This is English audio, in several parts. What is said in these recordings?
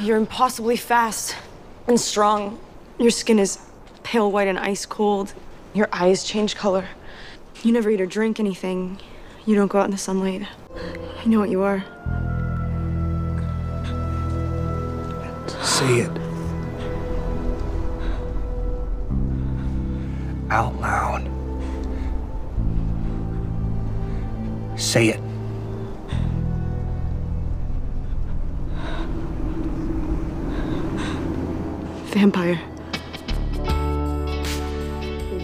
You're impossibly fast and strong. Your skin is pale white and ice cold. Your eyes change color. You never eat or drink anything. You don't go out in the sunlight. I know what you are. Say it. Out loud. Say it. Vampire.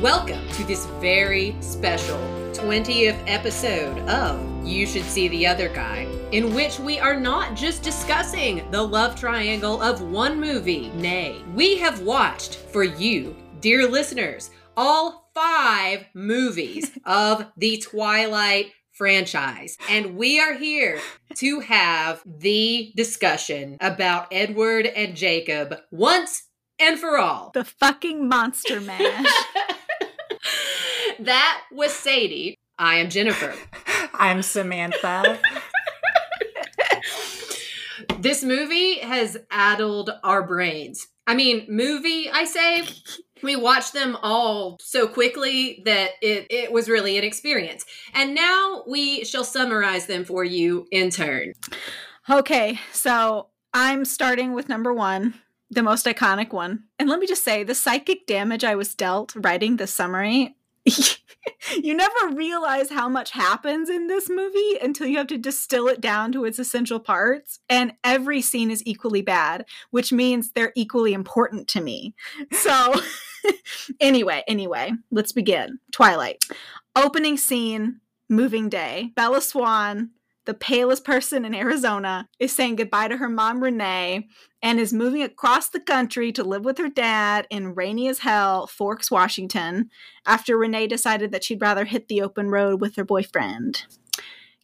Welcome to this very special 20th episode of You Should See the Other Guy, in which we are not just discussing the love triangle of one movie. Nay, we have watched for you, dear listeners, all five movies of the Twilight franchise. And we are here to have the discussion about Edward and Jacob once and for all. The fucking monster mash. that was Sadie. I am Jennifer. I'm Samantha. this movie has addled our brains. I mean, movie, I say. We watched them all so quickly that it, it was really an experience. And now we shall summarize them for you in turn. Okay, so I'm starting with number one, the most iconic one. And let me just say the psychic damage I was dealt writing this summary. you never realize how much happens in this movie until you have to distill it down to its essential parts. And every scene is equally bad, which means they're equally important to me. So, anyway, anyway, let's begin. Twilight. Opening scene, moving day. Bella Swan the palest person in Arizona, is saying goodbye to her mom, Renee, and is moving across the country to live with her dad in rainy as hell, Forks, Washington, after Renee decided that she'd rather hit the open road with her boyfriend.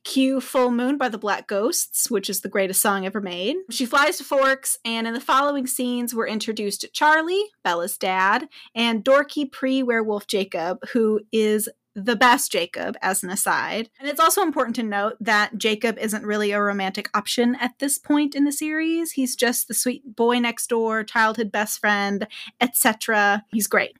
Cue Full Moon by the Black Ghosts, which is the greatest song ever made. She flies to Forks, and in the following scenes, we're introduced to Charlie, Bella's dad, and dorky pre werewolf Jacob, who is the best Jacob as an aside. And it's also important to note that Jacob isn't really a romantic option at this point in the series. He's just the sweet boy next door, childhood best friend, etc. He's great.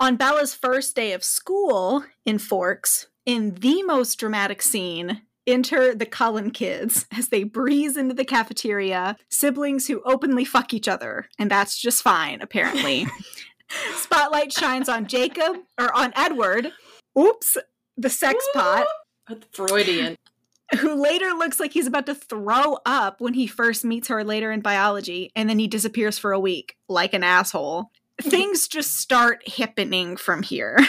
On Bella's first day of school in Forks, in the most dramatic scene, enter the Cullen kids as they breeze into the cafeteria, siblings who openly fuck each other, and that's just fine, apparently. Spotlight shines on Jacob, or on Edward, oops, the sex pot. Freudian. Who later looks like he's about to throw up when he first meets her later in biology, and then he disappears for a week like an asshole things just start happening from here.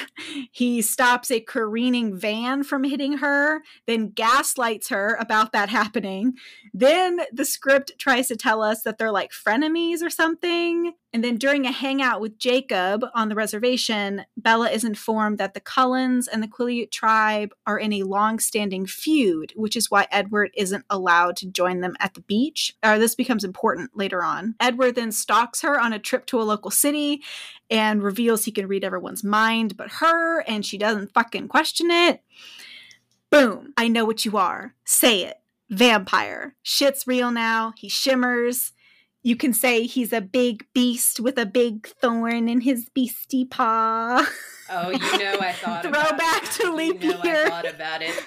He stops a careening van from hitting her, then gaslights her about that happening. Then the script tries to tell us that they're like frenemies or something. And then during a hangout with Jacob on the reservation, Bella is informed that the Cullens and the Quileute tribe are in a long standing feud, which is why Edward isn't allowed to join them at the beach. Or this becomes important later on. Edward then stalks her on a trip to a local city and reveals he can read everyone's mind but her, and she doesn't fucking question it. Boom. I know what you are. Say it. Vampire. Shit's real now. He shimmers you can say he's a big beast with a big thorn in his beastie paw. Oh, you know I thought Throwback to leap you know year. I thought about it.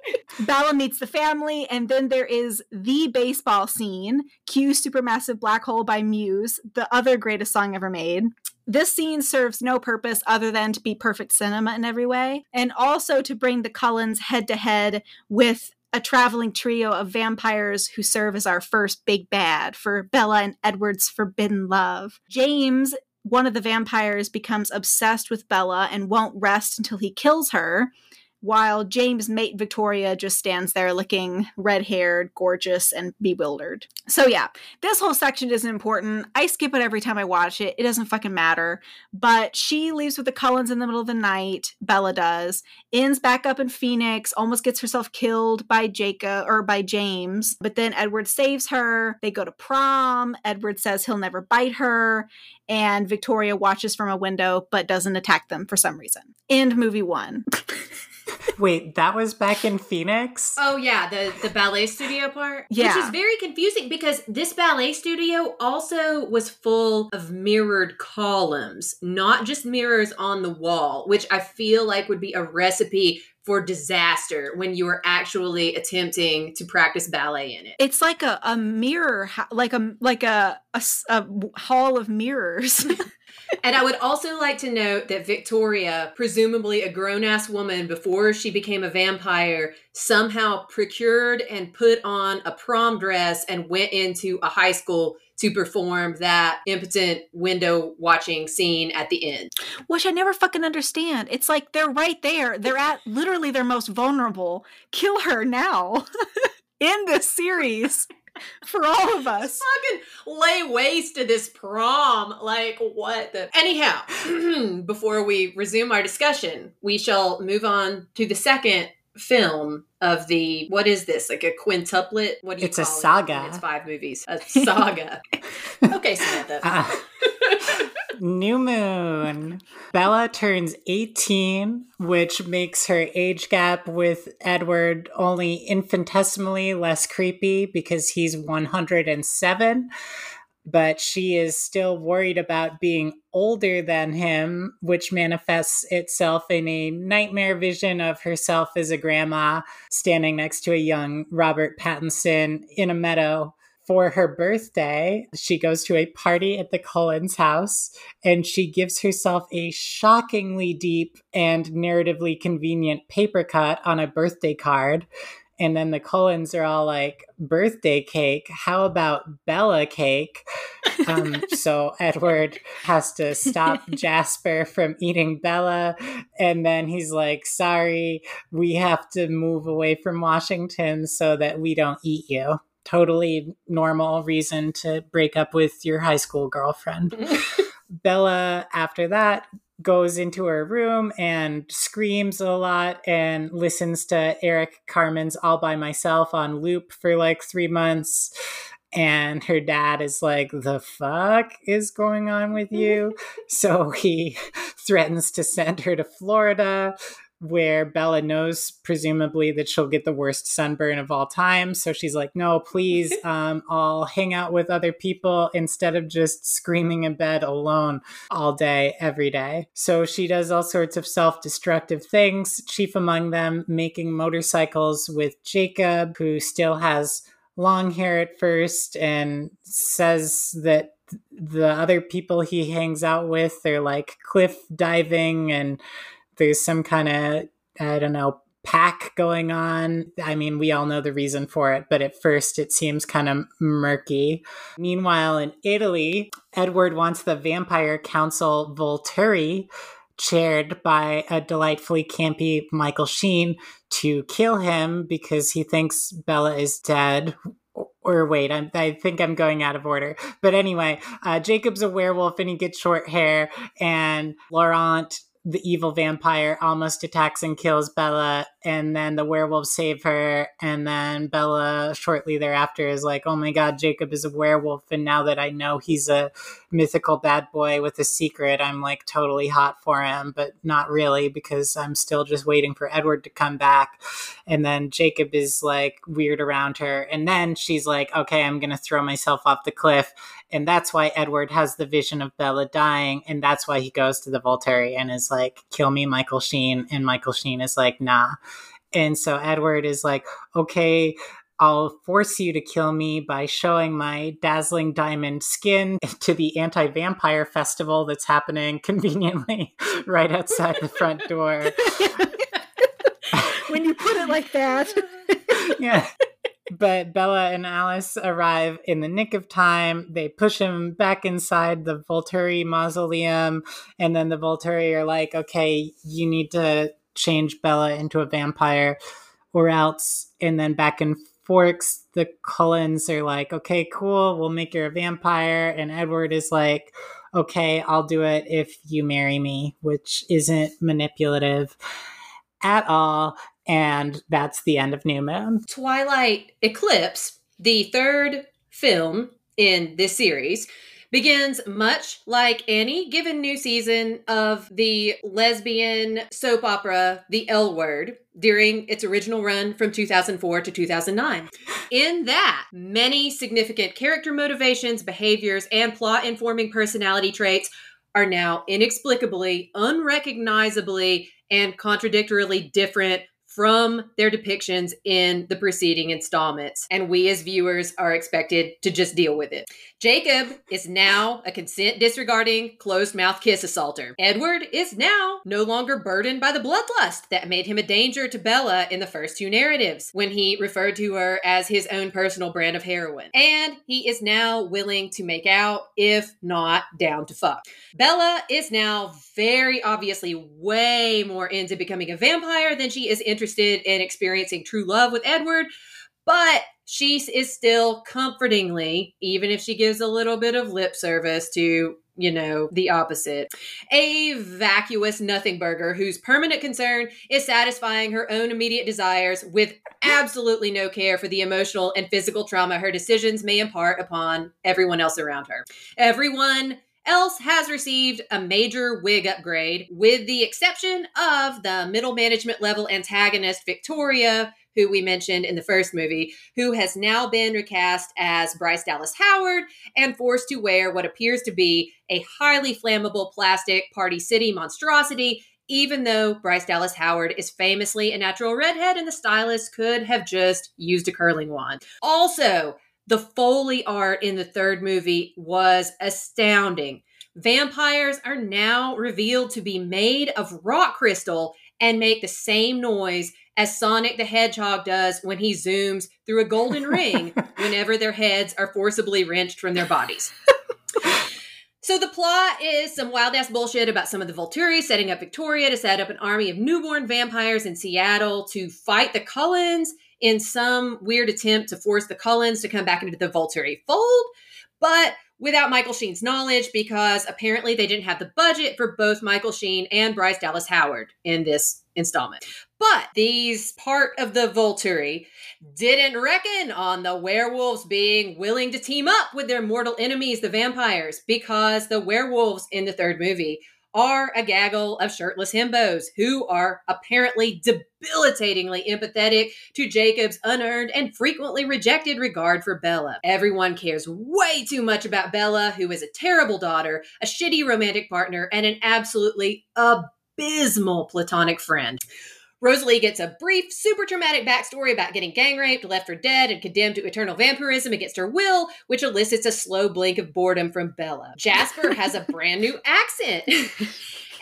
Bella meets the family, and then there is the baseball scene. Cue Supermassive Black Hole by Muse, the other greatest song ever made. This scene serves no purpose other than to be perfect cinema in every way, and also to bring the Cullens head to head with a traveling trio of vampires who serve as our first big bad for Bella and Edward's forbidden love. James, one of the vampires, becomes obsessed with Bella and won't rest until he kills her while James' mate Victoria just stands there looking red haired, gorgeous, and bewildered. So, yeah, this whole section isn't important. I skip it every time I watch it. It doesn't fucking matter. But she leaves with the Cullens in the middle of the night. Bella does. Ends back up in Phoenix, almost gets herself killed by Jacob or by James. But then Edward saves her. They go to prom. Edward says he'll never bite her. And Victoria watches from a window but doesn't attack them for some reason. End movie one. Wait, that was back in Phoenix? Oh yeah, the the ballet studio part. Yeah. Which is very confusing because this ballet studio also was full of mirrored columns, not just mirrors on the wall, which I feel like would be a recipe for disaster when you are actually attempting to practice ballet in it. It's like a, a mirror, ho- like a like a, a s- a w- hall of mirrors. And I would also like to note that Victoria, presumably a grown ass woman before she became a vampire, somehow procured and put on a prom dress and went into a high school to perform that impotent window watching scene at the end. which I never fucking understand. It's like they're right there. They're at literally their most vulnerable. Kill her now in this series for all of us. Fucking lay waste to this prom. Like, what the. Anyhow, before we resume our discussion, we shall move on to the second film of the what is this like a quintuplet what do you It's a call it? saga. it's five movies a saga okay samantha Ah. New Moon. Bella turns 18, which makes her age gap with Edward only infinitesimally less creepy because he's 107. But she is still worried about being older than him, which manifests itself in a nightmare vision of herself as a grandma standing next to a young Robert Pattinson in a meadow for her birthday, she goes to a party at the Cullens house and she gives herself a shockingly deep and narratively convenient paper cut on a birthday card. And then the Cullens are all like, birthday cake? How about Bella cake? Um, so Edward has to stop Jasper from eating Bella. And then he's like, sorry, we have to move away from Washington so that we don't eat you totally normal reason to break up with your high school girlfriend. Bella, after that, goes into her room and screams a lot and listens to Eric Carmen's All by Myself on loop for like three months. And her dad is like, The fuck is going on with you? so he threatens to send her to Florida where Bella knows presumably that she'll get the worst sunburn of all time. So she's like, no, please, um, I'll hang out with other people instead of just screaming in bed alone all day, every day. So she does all sorts of self destructive things, chief among them making motorcycles with Jacob, who still has long hair at first and says that the other people he hangs out with, they're like cliff diving and there's some kind of I don't know pack going on. I mean, we all know the reason for it, but at first it seems kind of murky. Meanwhile, in Italy, Edward wants the Vampire Council Volturi, chaired by a delightfully campy Michael Sheen, to kill him because he thinks Bella is dead. Or wait, I'm, I think I'm going out of order. But anyway, uh, Jacob's a werewolf and he gets short hair, and Laurent the evil vampire almost attacks and kills Bella, and then the werewolves save her. And then Bella, shortly thereafter, is like, Oh my god, Jacob is a werewolf. And now that I know he's a mythical bad boy with a secret, I'm like totally hot for him, but not really because I'm still just waiting for Edward to come back. And then Jacob is like weird around her. And then she's like, Okay, I'm to throw myself off the cliff. And that's why Edward has the vision of Bella dying. And that's why he goes to the Volturi and is like, kill me, Michael Sheen. And Michael Sheen is like, nah. And so Edward is like, okay, I'll force you to kill me by showing my dazzling diamond skin to the anti vampire festival that's happening conveniently right outside the front door. when you put it like that. yeah. But Bella and Alice arrive in the nick of time. They push him back inside the Volturi mausoleum. And then the Volturi are like, okay, you need to change Bella into a vampire or else. And then back and forks, the Cullens are like, okay, cool, we'll make her a vampire. And Edward is like, okay, I'll do it if you marry me, which isn't manipulative at all. And that's the end of New Moon. Twilight Eclipse, the third film in this series, begins much like any given new season of the lesbian soap opera The L Word during its original run from 2004 to 2009. In that, many significant character motivations, behaviors, and plot informing personality traits are now inexplicably, unrecognizably, and contradictorily different from their depictions in the preceding installments, and we as viewers are expected to just deal with it. Jacob is now a consent disregarding, closed mouth kiss assaulter. Edward is now no longer burdened by the bloodlust that made him a danger to Bella in the first two narratives when he referred to her as his own personal brand of heroin. And he is now willing to make out, if not down to fuck. Bella is now very obviously way more into becoming a vampire than she is interested in experiencing true love with Edward, but she is still comfortingly, even if she gives a little bit of lip service to, you know, the opposite, a vacuous nothing burger whose permanent concern is satisfying her own immediate desires with absolutely no care for the emotional and physical trauma her decisions may impart upon everyone else around her. Everyone else has received a major wig upgrade, with the exception of the middle management level antagonist Victoria, who we mentioned in the first movie, who has now been recast as Bryce Dallas Howard and forced to wear what appears to be a highly flammable plastic Party City monstrosity. Even though Bryce Dallas Howard is famously a natural redhead and the stylist could have just used a curling wand. Also, the Foley art in the third movie was astounding. Vampires are now revealed to be made of rock crystal and make the same noise as Sonic the Hedgehog does when he zooms through a golden ring whenever their heads are forcibly wrenched from their bodies. So the plot is some wild ass bullshit about some of the Volturi setting up Victoria to set up an army of newborn vampires in Seattle to fight the Cullens in some weird attempt to force the Cullens to come back into the Volturi fold, but without Michael Sheen's knowledge because apparently they didn't have the budget for both Michael Sheen and Bryce Dallas Howard in this installment. But these part of the Volturi didn't reckon on the werewolves being willing to team up with their mortal enemies, the vampires, because the werewolves in the third movie are a gaggle of shirtless himbos who are apparently debilitatingly empathetic to Jacob's unearned and frequently rejected regard for Bella. Everyone cares way too much about Bella, who is a terrible daughter, a shitty romantic partner, and an absolutely abysmal platonic friend. Rosalie gets a brief, super traumatic backstory about getting gang raped, left for dead, and condemned to eternal vampirism against her will, which elicits a slow blink of boredom from Bella. Jasper has a brand new accent.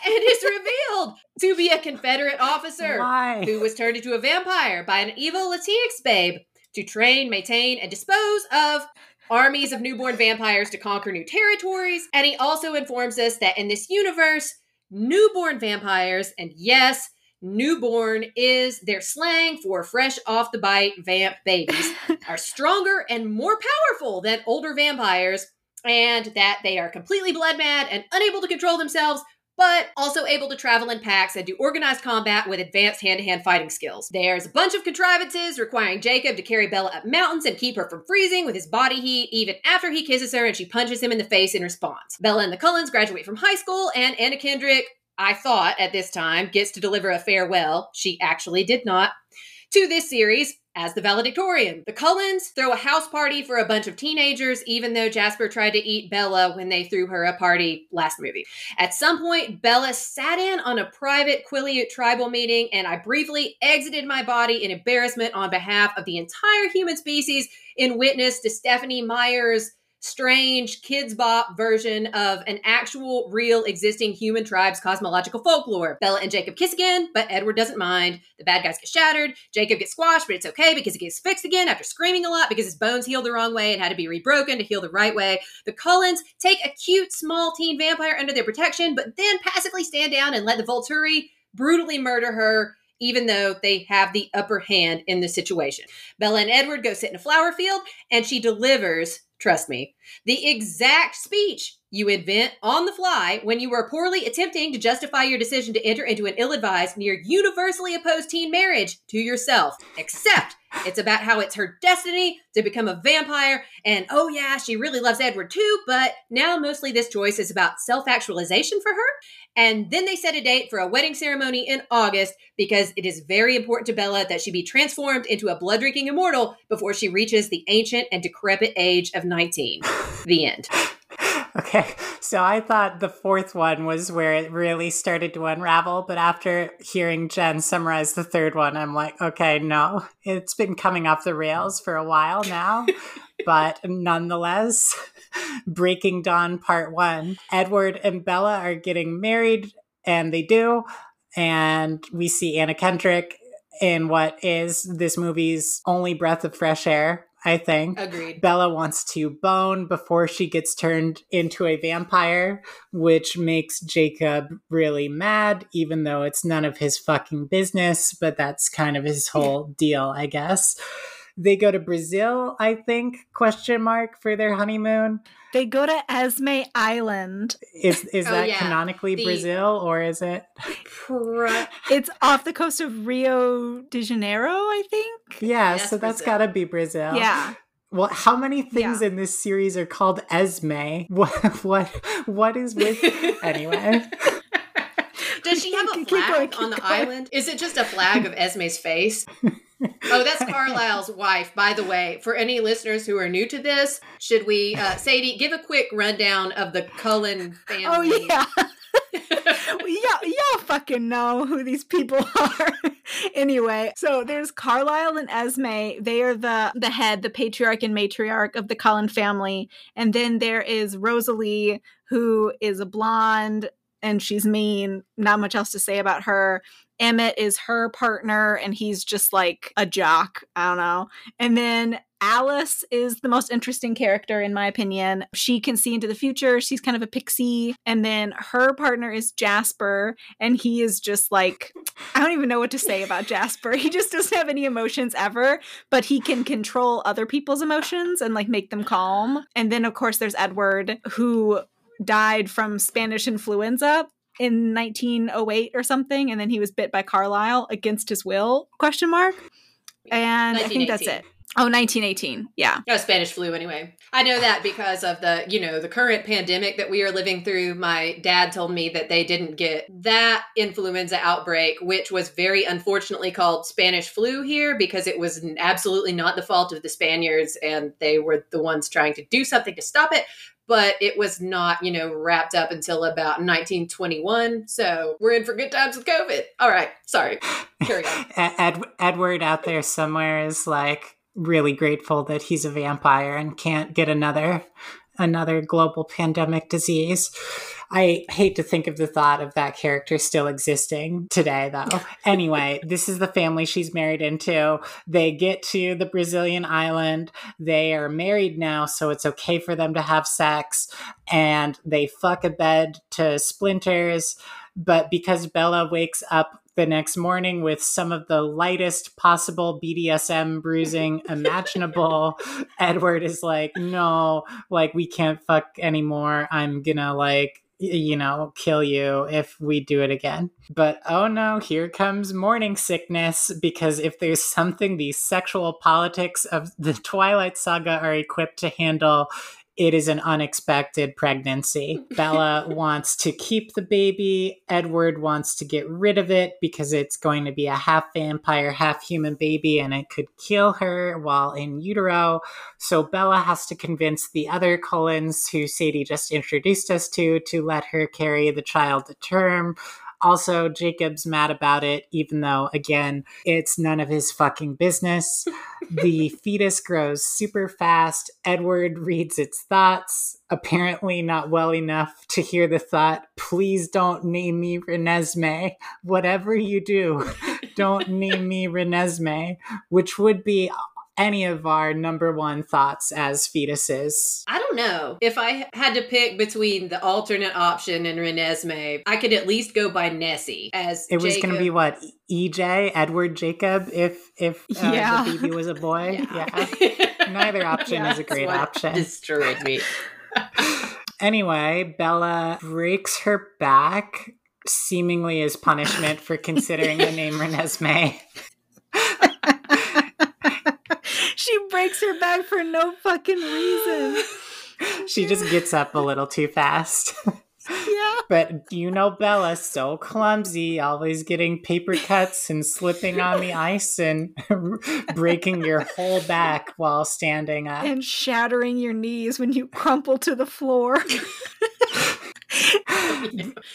and is revealed to be a Confederate officer Why? who was turned into a vampire by an evil Latinx babe to train, maintain, and dispose of armies of newborn vampires to conquer new territories. And he also informs us that in this universe, newborn vampires, and yes, newborn is their slang for fresh off the bite vamp babies, are stronger and more powerful than older vampires, and that they are completely blood mad and unable to control themselves. But also able to travel in packs and do organized combat with advanced hand to hand fighting skills. There's a bunch of contrivances requiring Jacob to carry Bella up mountains and keep her from freezing with his body heat, even after he kisses her and she punches him in the face in response. Bella and the Cullens graduate from high school, and Anna Kendrick I thought at this time gets to deliver a farewell. She actually did not. To this series as the valedictorian. The Cullens throw a house party for a bunch of teenagers, even though Jasper tried to eat Bella when they threw her a party last movie. At some point, Bella sat in on a private Quileute tribal meeting, and I briefly exited my body in embarrassment on behalf of the entire human species in witness to Stephanie Meyer's strange Kidz Bop version of an actual real existing human tribe's cosmological folklore. Bella and Jacob kiss again, but Edward doesn't mind. The bad guys get shattered. Jacob gets squashed, but it's okay because he gets fixed again after screaming a lot because his bones healed the wrong way and had to be rebroken to heal the right way. The Cullens take a cute small teen vampire under their protection, but then passively stand down and let the Volturi brutally murder her even though they have the upper hand in the situation. Bella and Edward go sit in a flower field, and she delivers Trust me. The exact speech you invent on the fly when you were poorly attempting to justify your decision to enter into an ill advised, near universally opposed teen marriage to yourself. Except It's about how it's her destiny to become a vampire. And oh, yeah, she really loves Edward too. But now mostly this choice is about self actualization for her. And then they set a date for a wedding ceremony in August because it is very important to Bella that she be transformed into a blood drinking immortal before she reaches the ancient and decrepit age of 19. the end. Okay, so I thought the fourth one was where it really started to unravel, but after hearing Jen summarize the third one, I'm like, okay, no, it's been coming off the rails for a while now, but nonetheless, Breaking Dawn Part One. Edward and Bella are getting married, and they do, and we see Anna Kendrick in what is this movie's only breath of fresh air I think. Agreed. Bella wants to bone before she gets turned into a vampire, which makes Jacob really mad, even though it's none of his fucking business, but that's kind of his whole deal, I guess. They go to Brazil, I think, question mark, for their honeymoon. They go to Esme Island. Is is Oh, that yeah. canonically The- Brazil or is it? Pro- It's off the coast of Rio de Janeiro, I think. Yeah, That's so that's got to be Brazil. Yeah. Well, how many things Yeah. in this series are called Esme? What what what is with anyway? Does she have a Keep going, flag keep on the going. island? Is it just a flag of Esme's face? Oh, that's Carlisle's wife, by the way. For any listeners who are new to this, should we, uh, Sadie, give a quick rundown of the Cullen family? Oh yeah. yeah, y'all fucking know who these people are. anyway, so there's Carlisle and Esme. They are the the head, the patriarch and matriarch of the Cullen family. And then there is Rosalie, who is a blonde and she's mean. Not much else to say about her. Emmett is her partner, and he's just like a jock. I don't know. And then Alice is the most interesting character, in my opinion. She can see into the future. She's kind of a pixie. And then her partner is Jasper, and he is just like, I don't even know what to say about Jasper. He just doesn't have any emotions ever, but he can control other people's emotions and like make them calm. And then, of course, there's Edward, who died from Spanish influenza in 1908 or something and then he was bit by carlisle against his will question mark and i think that's it oh 1918 yeah Oh, Spanish flu, anyway. I know that because of the, you know, the current pandemic that we are living through. My dad told me that they didn't get that influenza outbreak, which was very unfortunately called Spanish flu here because it was absolutely not the fault of the Spaniards and they were the ones trying to do something to stop it. But it was not, you know, wrapped up until about 1921. So we're in for good times with COVID. All right. Sorry. Carry on. Ed- Edward out there somewhere is like really grateful that he's a vampire and can't get another another global pandemic disease. I hate to think of the thought of that character still existing today, though. Anyway, this is the family she's married into. They get to the Brazilian island. They are married now, so it's okay for them to have sex. And they fuck a bed to splinters. But because Bella wakes up the next morning with some of the lightest possible BDSM bruising imaginable, Edward is like, no, like, we can't fuck anymore. I'm gonna, like, you know, kill you if we do it again. But oh no, here comes morning sickness because if there's something the sexual politics of the Twilight Saga are equipped to handle, it is an unexpected pregnancy. Bella wants to keep the baby. Edward wants to get rid of it because it's going to be a half vampire, half human baby and it could kill her while in utero. So Bella has to convince the other Cullens, who Sadie just introduced us to, to let her carry the child to term. Also, Jacob's mad about it, even though, again, it's none of his fucking business. the fetus grows super fast. Edward reads its thoughts, apparently not well enough to hear the thought, please don't name me Renesmee. Whatever you do, don't name me Renesmee, which would be any of our number one thoughts as fetuses. I don't know. If I had to pick between the alternate option and Renesmee, I could at least go by Nessie as It was going to be what EJ Edward Jacob if if uh, Yeah. the baby was a boy. Yeah. Yeah. Neither option Yeah. is a great That's what option. Destroyed me. Anyway, Bella breaks her back, seemingly as punishment for considering the name Renesmee. Breaks her back for no fucking reason. she just gets up a little too fast. Yeah. But you know Bella, so clumsy, always getting paper cuts and slipping on the ice and breaking your whole back while standing up. And shattering your knees when you crumple to the floor.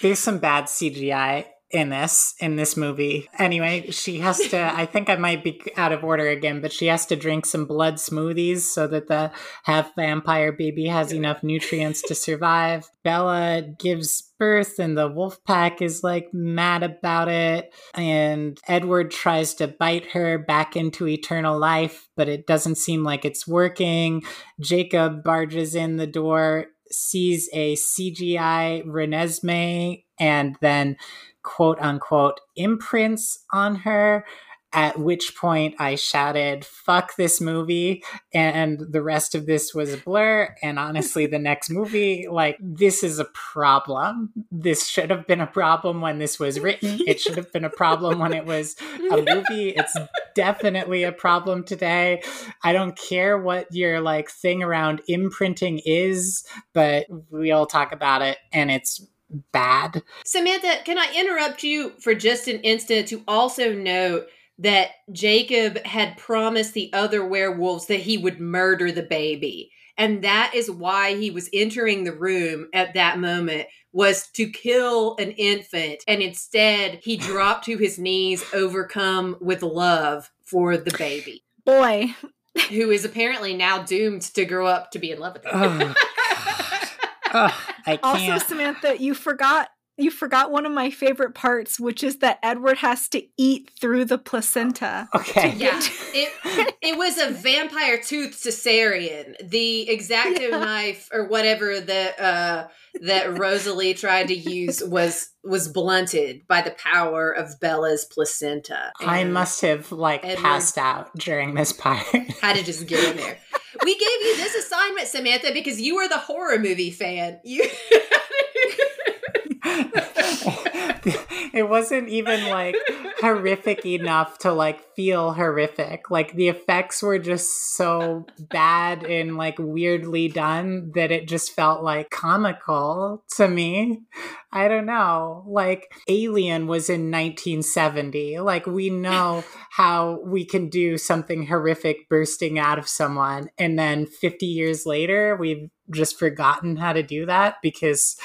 There's some bad CGI in this in this movie. Anyway, she has to I think I might be out of order again, but she has to drink some blood smoothies so that the half vampire baby has enough nutrients to survive. Bella gives birth and the wolf pack is like mad about it and Edward tries to bite her back into eternal life, but it doesn't seem like it's working. Jacob barges in the door sees a CGI Renesmee and then quote unquote imprints on her. At which point I shouted, fuck this movie. And the rest of this was a blur. And honestly, the next movie, like, this is a problem. This should have been a problem when this was written. It should have been a problem when it was a movie. It's definitely a problem today. I don't care what your like thing around imprinting is, but we all talk about it and it's bad. Samantha, can I interrupt you for just an instant to also note that Jacob had promised the other werewolves that he would murder the baby. And that is why he was entering the room at that moment was to kill an infant and instead he dropped to his knees overcome with love for the baby Boy, who is apparently now doomed to grow up to be in love with him. Oh, Ugh, I also can't. Samantha, you forgot you forgot one of my favorite parts, which is that Edward has to eat through the placenta. okay. Yeah, it it was a vampire tooth cesarean. The X-Acto Yeah. knife or whatever that uh, that Rosalie tried to use was was blunted by the power of Bella's placenta. I must have like Edward- passed out during this part. had to just get in there. We gave you this assignment, Samantha, because you are the horror movie fan. You. it wasn't even like horrific enough to like feel horrific. Like the effects were just so bad and like weirdly done that it just felt like comical to me. I don't know. Like Alien was in 1970. Like we know how we can do something horrific bursting out of someone and then 50 years later we've just forgotten how to do that because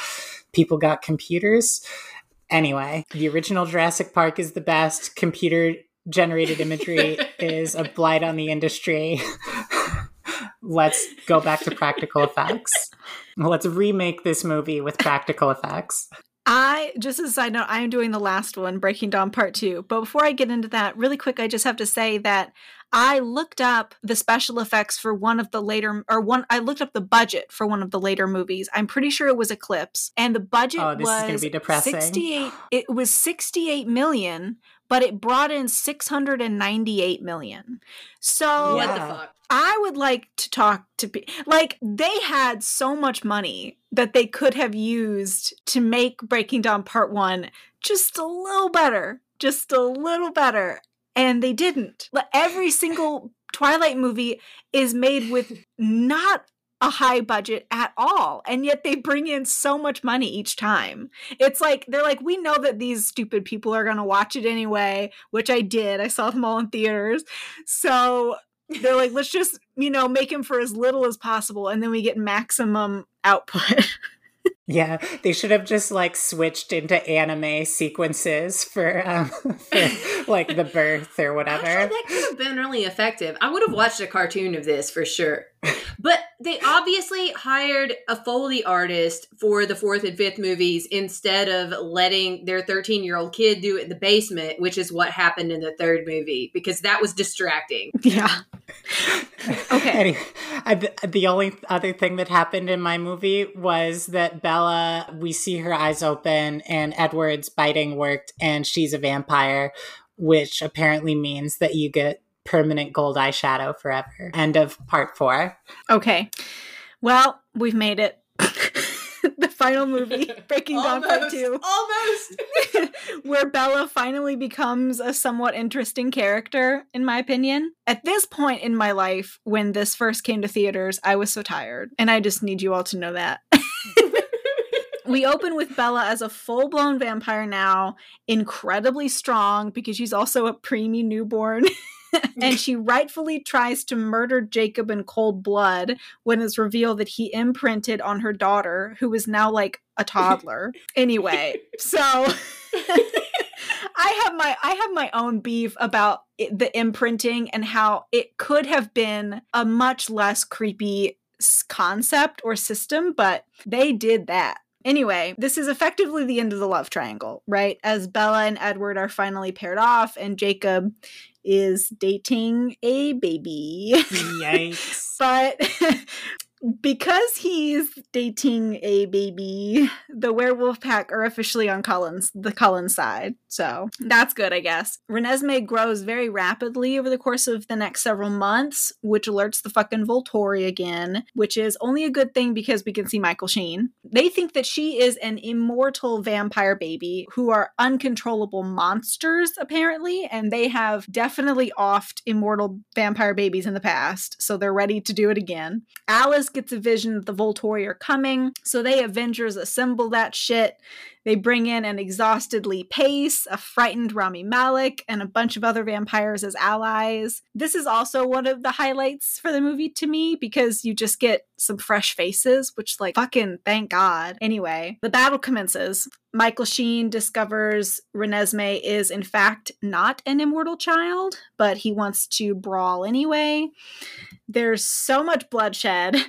people got computers. Anyway, the original Jurassic Park is the best. Computer generated imagery is a blight on the industry. Let's go back to practical effects. Let's remake this movie with practical effects. I just as a side note, I am doing the last one, Breaking Dawn Part Two. But before I get into that, really quick, I just have to say that I looked up the special effects for one of the later, or one. I looked up the budget for one of the later movies. I'm pretty sure it was Eclipse, and the budget Oh, this is was gonna be depressing. 68. It was 68 million, but it brought in 698 million. So What Yeah. the fuck? I would like to talk to people. Like they had so much money that they could have used to make Breaking Dawn Part 1 just a little better, just a little better, and they didn't. Every single Twilight movie is made with not a high budget at all and yet they bring in so much money each time. It's like they're like we know that these stupid people are going to watch it anyway which i did. I saw them all in theaters. So they're like let's just you know make them for as little as possible and then we get maximum output Yeah, they should have just like switched into anime sequences for, um, for like the birth or whatever. Actually, that could have been really effective. I would have watched a cartoon of this for sure. But they obviously hired a Foley artist for the fourth and fifth movies instead of letting their 13 year old kid do it in the basement, which is what happened in the third movie, because that was distracting. yeah okay Anyway, I- the only other thing that happened in my movie was that Bella, we see her eyes open and Edward's biting worked and she's a vampire, which apparently means that you get permanent gold eyeshadow forever. End of part four. okay well we've made it the final movie, Breaking Dawn Part 2, Almost. where Bella finally becomes a somewhat interesting character, in my opinion. At this point in my life, when this first came to theaters, I was so tired. And I just need you all to know that. we open with Bella as a full blown vampire now, incredibly strong because she's also a preemie newborn. and she rightfully tries to murder Jacob in cold blood when it's revealed that he imprinted on her daughter, who is now like a toddler. anyway, so I have my I have my own beef about it, the imprinting and how it could have been a much less creepy concept or system, but they did that. Anyway, this is effectively the end of the love triangle, right? As Bella and Edward are finally paired off, and Jacob is dating a baby. Yikes. but because he's dating a baby, the werewolf pack are officially on Cullen's the Cullen side. So that's good, I guess. Renesmee grows very rapidly over the course of the next several months, which alerts the fucking Volturi again, which is only a good thing because we can see Michael Sheen. They think that she is an immortal vampire baby who are uncontrollable monsters, apparently, and they have definitely offed immortal vampire babies in the past, so they're ready to do it again. Alice gets a vision that the Volturi are coming, so they Avengers assemble that shit. They bring in an exhausted Lee Pace, a frightened Rami Malek, and a bunch of other vampires as allies. This is also one of the highlights for the movie to me because you just get some fresh faces, which, like, fucking thank God. Anyway, the battle commences. Michael Sheen discovers Renesmee is, in fact, not an immortal child, but he wants to brawl anyway. There's so much bloodshed.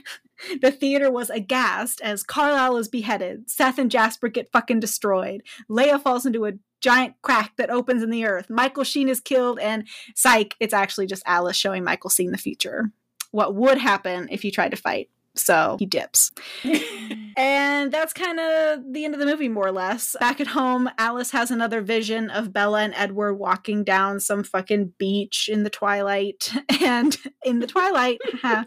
The theater was aghast as Carlisle is beheaded. Seth and Jasper get fucking destroyed. Leia falls into a giant crack that opens in the earth. Michael Sheen is killed, and psych, it's actually just Alice showing Michael Sheen the future. What would happen if you tried to fight? So he dips. and that's kind of the end of the movie, more or less. Back at home, Alice has another vision of Bella and Edward walking down some fucking beach in the twilight. And in the twilight,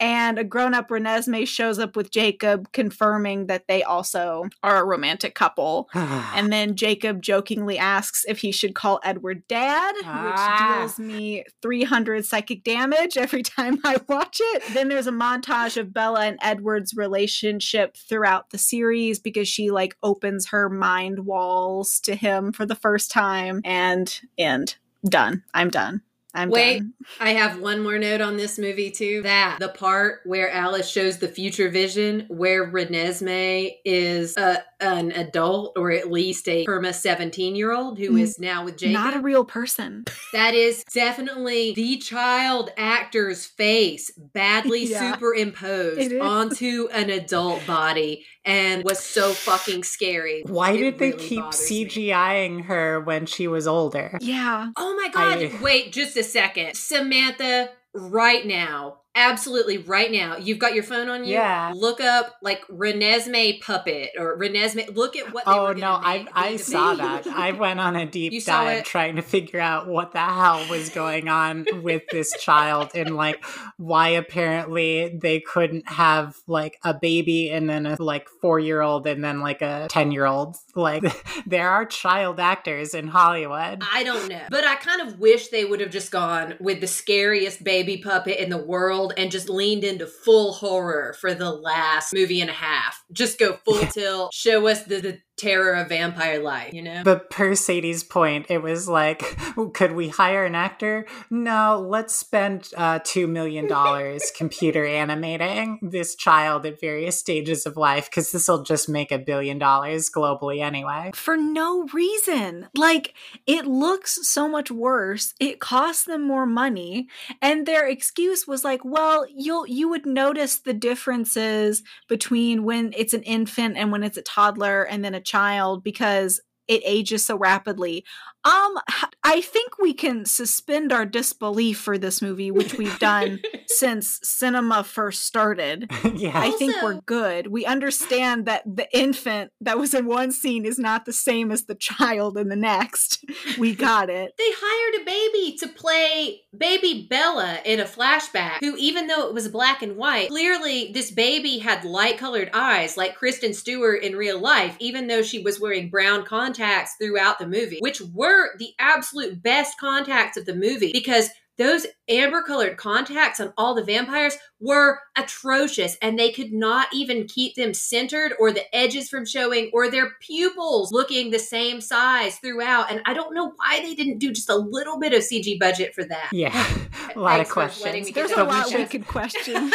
and a grown-up Renesmee shows up with Jacob, confirming that they also are a romantic couple. And then Jacob jokingly asks if he should call Edward dad, Ah. which deals me 300 psychic damage every time I watch it. Then there's a montage of Bella and Edward's relationship throughout the series because she like opens her mind walls to him for the first time and and done. I'm done. I'm Wait, done. I have one more note on this movie too. That the part where Alice shows the future vision, where Renesmee is a, an adult or at least a perma 17 year old who Mm, is now with Jacob. Not a real person. that is definitely the child actor's face badly Yeah. superimposed onto an adult body and was so fucking scary. Why It did they really keep bothers me. CGIing her when she was older? Yeah. Oh my god, I- wait just a second. Samantha, right now, absolutely right now, you've got your phone on you. Yeah. Look up like Renesmee puppet or Renesmee. Look at what they Oh no, I I saw that. I went on a deep dive trying to figure out what the hell was going on with this child and like why apparently they couldn't have like a baby and then a like 4-year-old and then like a 10-year-old. Like there are child actors in Hollywood. I don't know. But I kind of wish they would have just gone with the scariest baby puppet in the world and just leaned into full horror for the last movie and a half. Just go full tilt, show us the, the terror of vampire life, you know? But per Sadie's point, it was like, could we hire an actor? No, let's spend uh, $2 million computer animating this child at various stages of life because this will just make a billion dollars globally anyway. For no reason. Like, it looks so much worse. It costs them more money. And their excuse was like, well, you'll you would notice the differences between when it's an infant and when it's a toddler and then a child because it ages so rapidly. Um, I think we can suspend our disbelief for this movie, which we've done since cinema first started. yeah. I think we're good. We understand that the infant that was in one scene is not the same as the child in the next. We got it. They hired a baby to play baby Bella in a flashback, who, even though it was black and white, clearly this baby had light colored eyes like Kristen Stewart in real life, even though she was wearing brown contacts throughout the movie, which were the absolute best contacts of the movie because those amber colored contacts on all the vampires were atrocious and they could not even keep them centered or the edges from showing or their pupils looking the same size throughout. And I don't know why they didn't do just a little bit of CG budget for that. Yeah. a lot Thanks of questions. There's a lot we could question.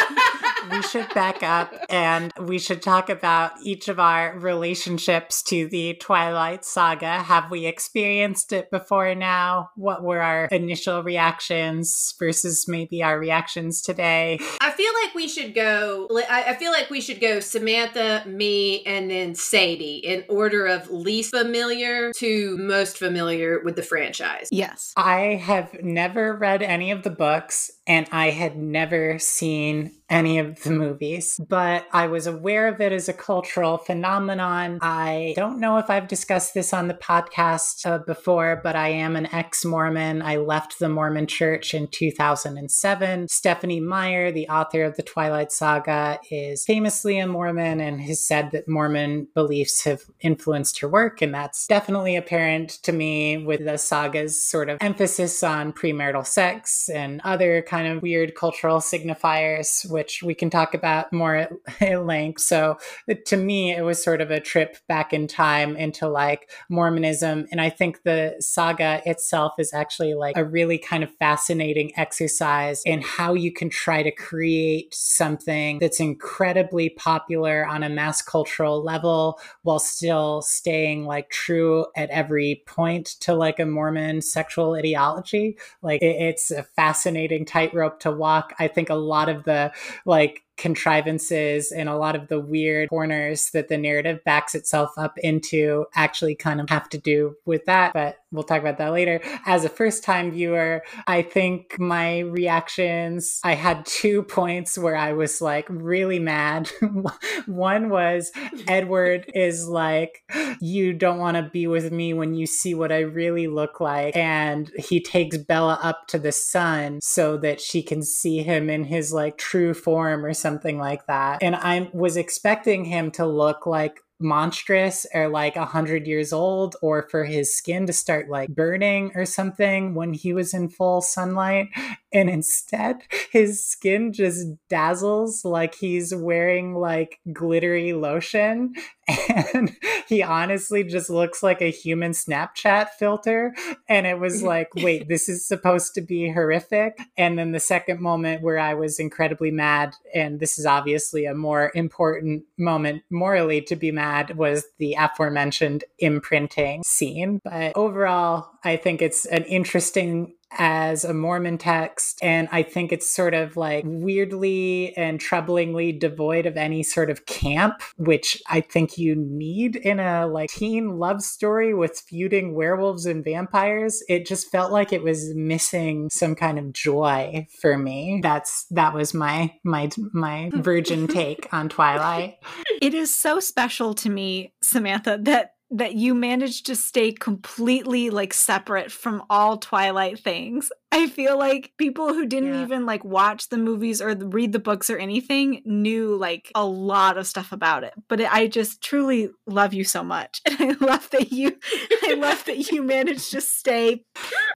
we should back up and we should talk about each of our relationships to the Twilight Saga. Have we experienced it before now? What were our initial reactions versus maybe our reactions today? I feel like we should go. I I feel like we should go Samantha, me, and then Sadie in order of least familiar to most familiar with the franchise. yes. I have never read any of the books and I had never seen any of the movies, but I was aware of it as a cultural phenomenon. I don't know if I've discussed this on the podcast uh, before, but I am an ex Mormon. I left the Mormon church in 2007. Stephenie Meyer, the author of the Twilight Saga, is famously a Mormon and has said that Mormon beliefs have influenced her work. And that's definitely apparent to me with the saga's sort of emphasis on premarital sex and other kind of weird cultural signifiers, which we can talk about more at, at length. So to me, it was sort of a trip back in time into like Mormonism. And I think the saga itself is actually like a really kind of fascinating exercise in how you can try to create something that's incredibly popular on a mass cultural level while still staying like true at every point to like a Mormon sexual ideology. Like it, it's a fascinating tightrope to walk. I think a lot of the like contrivances and a lot of the weird corners that the narrative backs itself up into actually kind of have to do with that. But we'll talk about that later. As a first time viewer, I think my reactions, I had two points where I was like really mad. One was Edward is like, You don't want to be with me when you see what I really look like. And he takes Bella up to the sun so that she can see him in his like true form or something like that. And I was expecting him to look like monstrous or like a hundred years old or for his skin to start like burning or something when he was in full sunlight and instead his skin just dazzles like he's wearing like glittery lotion and he honestly just looks like a human snapchat filter and it was like wait this is supposed to be horrific and then the second moment where i was incredibly mad and this is obviously a more important moment morally to be mad was the aforementioned imprinting scene. But overall i think it's an interesting as a Mormon text. And I think it's sort of like weirdly and troublingly devoid of any sort of camp, which I think you need in a like teen love story with feuding werewolves and vampires. It just felt like it was missing some kind of joy for me. That's that was my my my virgin take on Twilight. It is so special to me, Samantha, that that you managed to stay completely like separate from all Twilight things. I feel like people who didn't Yeah. even like watch the movies or read the books or anything knew like a lot of stuff about it. But it, I just truly love you so much, and I love that you, I love that you managed to stay,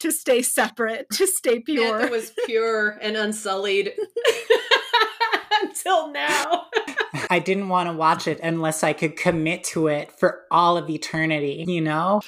to stay separate, to stay pure. Samantha was pure and unsullied until now. I didn't want to watch it unless I could commit to it for all of eternity, you know?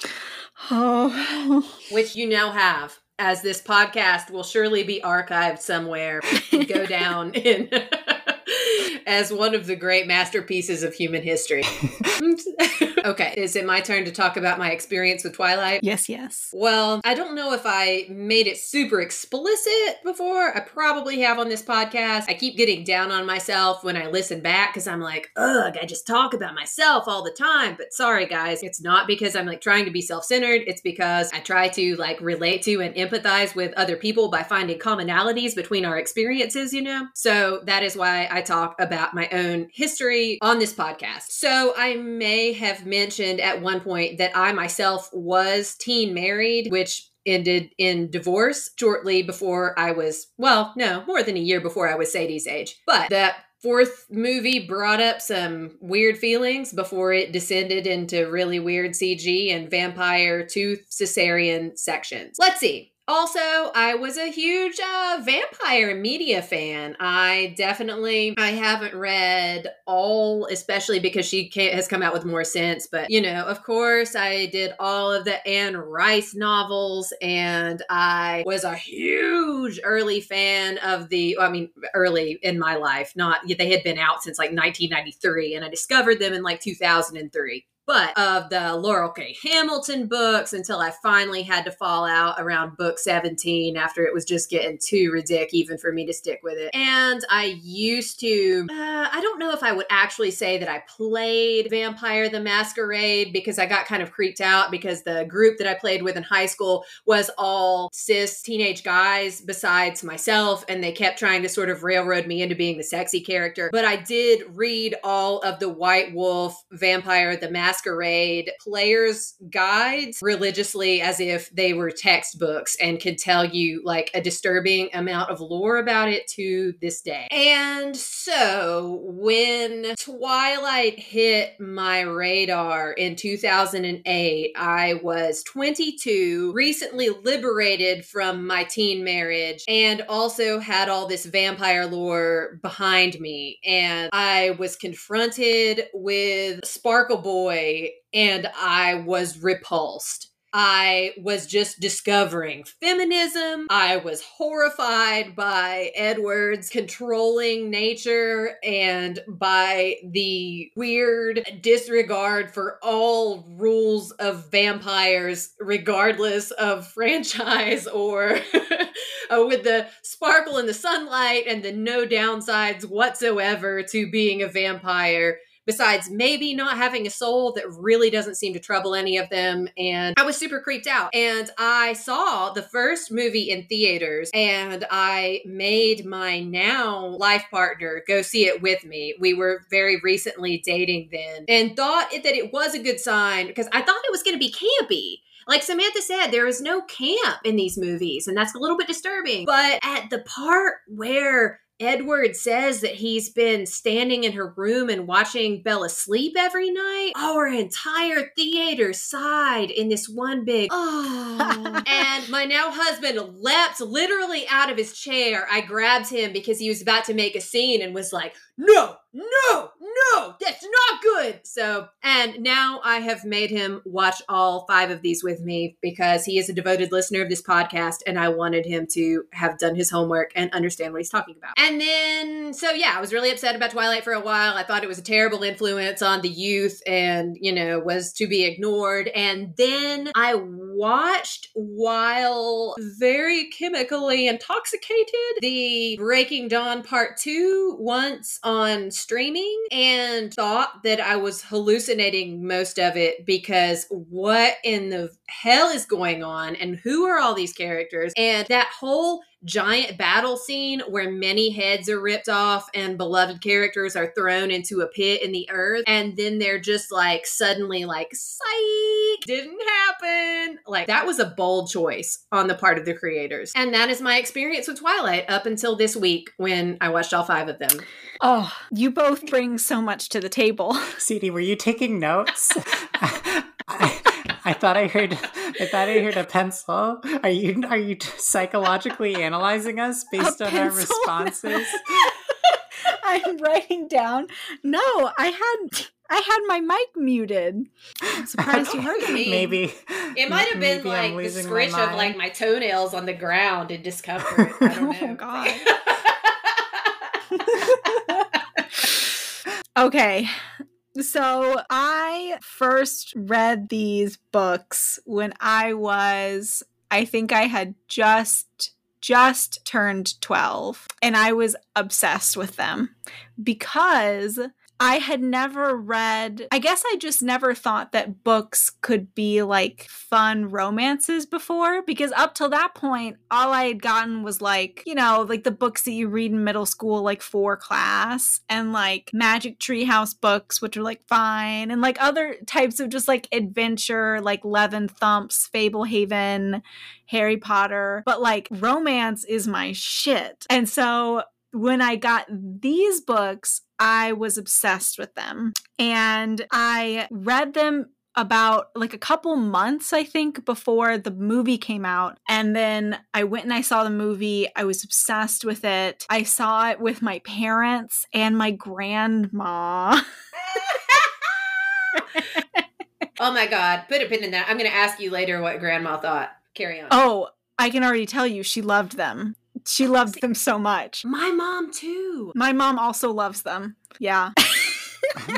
oh, Which you now have, as this podcast will surely be archived somewhere. You go down in as one of the great masterpieces of human history. okay, is it my turn to talk about my experience with Twilight? Yes, yes. Well, I don't know if I made it super explicit before. I probably have on this podcast. I keep getting down on myself when I listen back because I'm like, ugh, I just talk about myself all the time. But sorry, guys, it's not because I'm like trying to be self centered. It's because I try to like relate to and empathize with other people by finding commonalities between our experiences, you know? So that is why I talk about my own history on this podcast. So I may have mentioned at one point that I myself was teen married, which ended in divorce shortly before I was, well, no, more than a year before I was Sadie's age. But that fourth movie brought up some weird feelings before it descended into really weird CG and vampire tooth cesarean sections. Let's see. Also, I was a huge uh, vampire media fan. I definitely I haven't read all, especially because she has come out with more since. But you know, of course, I did all of the Anne Rice novels, and I was a huge early fan of the. I mean, early in my life, not they had been out since like 1993, and I discovered them in like 2003 but of the Laurell K. Hamilton books until I finally had to fall out around book 17 after it was just getting too ridiculous even for me to stick with it. And I used to, uh, I don't know if I would actually say that I played Vampire the Masquerade because I got kind of creeped out because the group that I played with in high school was all cis teenage guys besides myself, and they kept trying to sort of railroad me into being the sexy character. But I did read all of the White Wolf Vampire the Masquerade Masquerade players' guides religiously as if they were textbooks and could tell you like a disturbing amount of lore about it to this day. And so when Twilight hit my radar in 2008, I was 22, recently liberated from my teen marriage, and also had all this vampire lore behind me. And I was confronted with Sparkle Boy and I was repulsed. I was just discovering feminism. I was horrified by Edward's controlling nature and by the weird disregard for all rules of vampires, regardless of franchise or uh, with the sparkle in the sunlight and the no downsides whatsoever to being a vampire besides maybe not having a soul that really doesn't seem to trouble any of them. And I was super creeped out. And I saw the first movie in theaters and I made my now life partner go see it with me. We were very recently dating then and thought that it was a good sign because I thought it was going to be campy like Samantha said, there is no camp in these movies, and that's a little bit disturbing. But at the part where Edward says that he's been standing in her room and watching Bella sleep every night. Our entire theater sighed in this one big oh. and my now husband leapt literally out of his chair. I grabbed him because he was about to make a scene and was like, no, no, no, that's not good. So, and now I have made him watch all five of these with me because he is a devoted listener of this podcast and I wanted him to have done his homework and understand what he's talking about. And then, so yeah, I was really upset about Twilight for a while. I thought it was a terrible influence on the youth and, you know, was to be ignored. And then I watched while very chemically intoxicated the Breaking Dawn Part 2 once on streaming and thought that I was hallucinating most of it because what in the hell is going on and who are all these characters? And that whole giant battle scene where many heads are ripped off and beloved characters are thrown into a pit in the earth. And then they're just like suddenly like psych didn't happen. Like that was a bold choice on the part of the creators. And that is my experience with twilight up until this week when i watched all five of them. Oh you both bring so much to the table. Sadie were you taking notes? I, I thought I heard I thought I heard a pencil. Are you are you psychologically analyzing us based A on our responses? i'm writing down. No i had i had my mic muted. I'm surprised you heard me. Maybe. It might have been like the losing scritch of like my toenails on the ground in discomfort. I don't oh, know. Oh god. Okay. So I first read these books when I was, I think I had just just turned 12 and I was obsessed with them because I had never read, I guess I just never thought that books could be like fun romances before because up till that point, all I had gotten was like, you know, like the books that you read in middle school, like for class, and like Magic Treehouse books, which are like fine, and like other types of just like adventure, like Leven Thumps, Fable Haven, Harry Potter. But like romance is my shit. And so when I got these books, I was obsessed with them. And I read them about like a couple months, I think, before the movie came out. And then I went and I saw the movie. I was obsessed with it. I saw it with my parents and my grandma. oh my God. Put a pin in that. I'm going to ask you later what grandma thought. Carry on. Oh, I can already tell you she loved them. She loves them so much. My mom too. My mom also loves them. Yeah.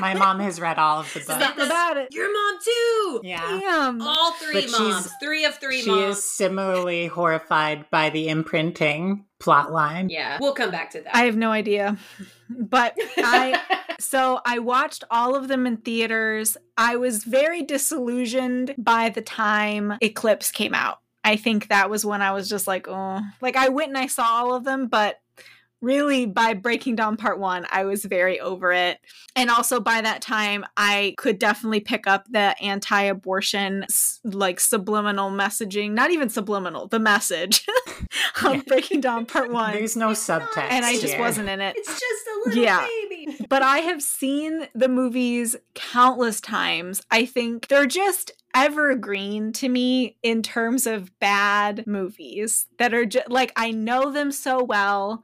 My mom has read all of the books. Stop about it. Your mom too. Yeah. Damn. All three But moms. Three of three She moms. is similarly horrified by the imprinting plot line. Yeah, we'll come back to that. I have no idea. But I so I watched all of them in theaters. I was very disillusioned by the time Eclipse came out. I think that was when I was just like, oh, like I went and I saw all of them, but really by Breaking Dawn part one, I was very over it. And also by that time, I could definitely pick up the anti abortion, like subliminal messaging, not even subliminal, the message of Breaking Dawn part one. There's no subtext. And I just here. wasn't in it. it's just a little Yeah. baby. But I have seen the movies countless times. I think they're just evergreen to me in terms of bad movies that are just like I know them so well.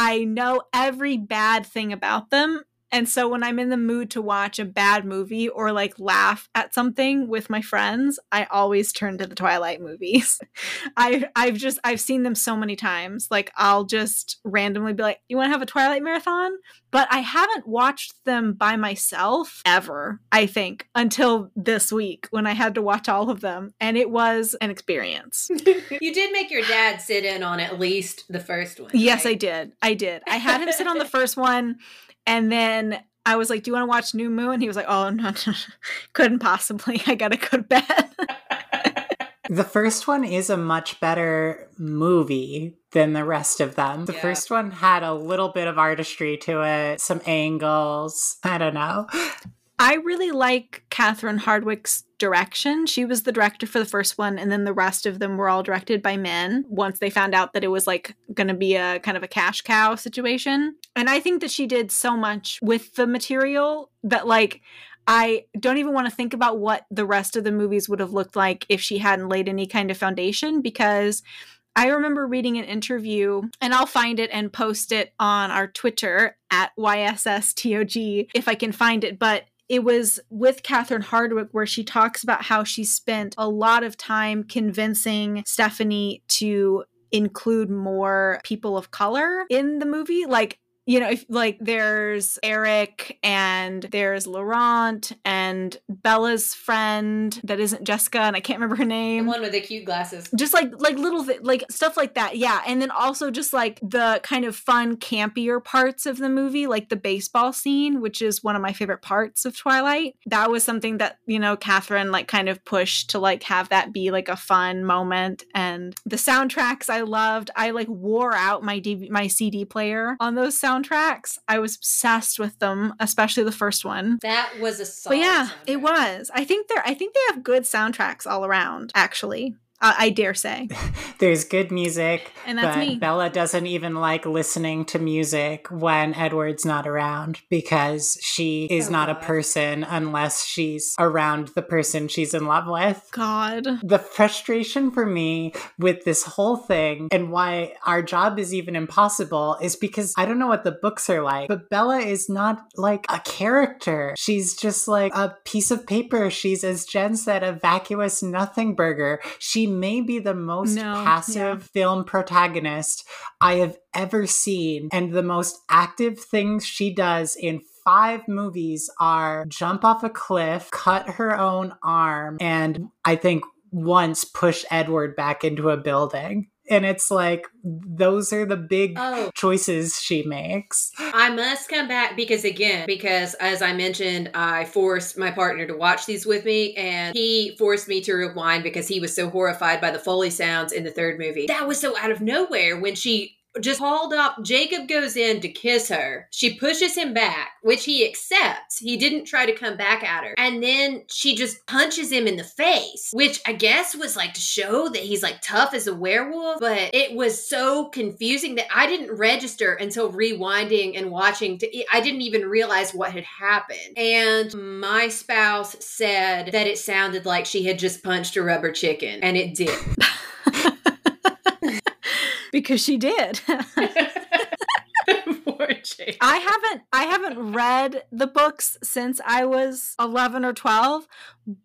I know every bad thing about them. And so when I'm in the mood to watch a bad movie or like laugh at something with my friends, I always turn to the Twilight movies. I I've just I've seen them so many times. Like I'll just randomly be like, "You want to have a Twilight marathon?" But I haven't watched them by myself ever, I think, until this week when I had to watch all of them, and it was an experience. you did make your dad sit in on at least the first one. Yes, I did. I did. I had him sit on the first one, and then I was like, "Do you want to watch New Moon?" He was like, "Oh no, no, couldn't possibly. I gotta go to bed." The first one is a much better movie than the rest of them. The Yeah. first one had a little bit of artistry to it, some angles. I don't know. I really like Catherine Hardwicke's direction. She was the director for the first one, and then the rest of them were all directed by men once they found out that it was like going to be a kind of a cash cow situation. And I think that she did so much with the material that, like, I don't even want to think about what the rest of the movies would have looked like if she hadn't laid any kind of foundation because I remember reading an interview, and I'll find it and post it on our Twitter at YSSTOG if I can find it. But it was with Catherine Hardwicke where she talks about how she spent a lot of time convincing Stephenie to include more people of color in the movie. Like, you know, if like there's Eric and there's Laurent and Bella's friend that isn't Jessica, and I can't remember her name. The one with the cute glasses. just like like little th- like stuff like that yeah. And then also just like the kind of fun campier parts of the movie like the baseball scene which is one of my favorite parts of twilight. That was something that you know catherine like kind of pushed to like have that be like a fun moment. And the soundtracks i loved. I like wore out my DV- my cd player on those soundtracks i was obsessed with them especially the first one That was a solid but yeah, it was. I think they're. I think they have good soundtracks all around. Actually, uh, I dare say. There's good music, And that's but me. Bella doesn't even like listening to music when Edward's not around because she is Oh, not a person unless she's around the person she's in love with. God. The frustration for me with this whole thing and why our job is even impossible is because I don't know what the books are like, but Bella is not like a character. She's just like a piece of paper. She's, as Jen said, a vacuous nothing burger. She may be the most No, passive yeah. film protagonist I have ever seen, and the most active things she does in five movies are jump off a cliff, cut her own arm, and I think once push Edward back into a building. And it's like, those are the big Oh. choices she makes. I must come back because again, because as I mentioned, I forced my partner to watch these with me and he forced me to rewind because he was so horrified by the Foley sounds in the third movie. That was so out of nowhere when she just hauled up. Jacob goes in to kiss her. She pushes him back, which he accepts. He didn't try to come back at her. And then she just punches him in the face, which I guess was like to show that he's like tough as a werewolf. But it was so confusing that I didn't register until rewinding and watching. To, I didn't even realize what had happened. And my spouse said that it sounded like she had just punched a rubber chicken, and it did. because she did. I haven't I haven't read the books since I was 11 or 12,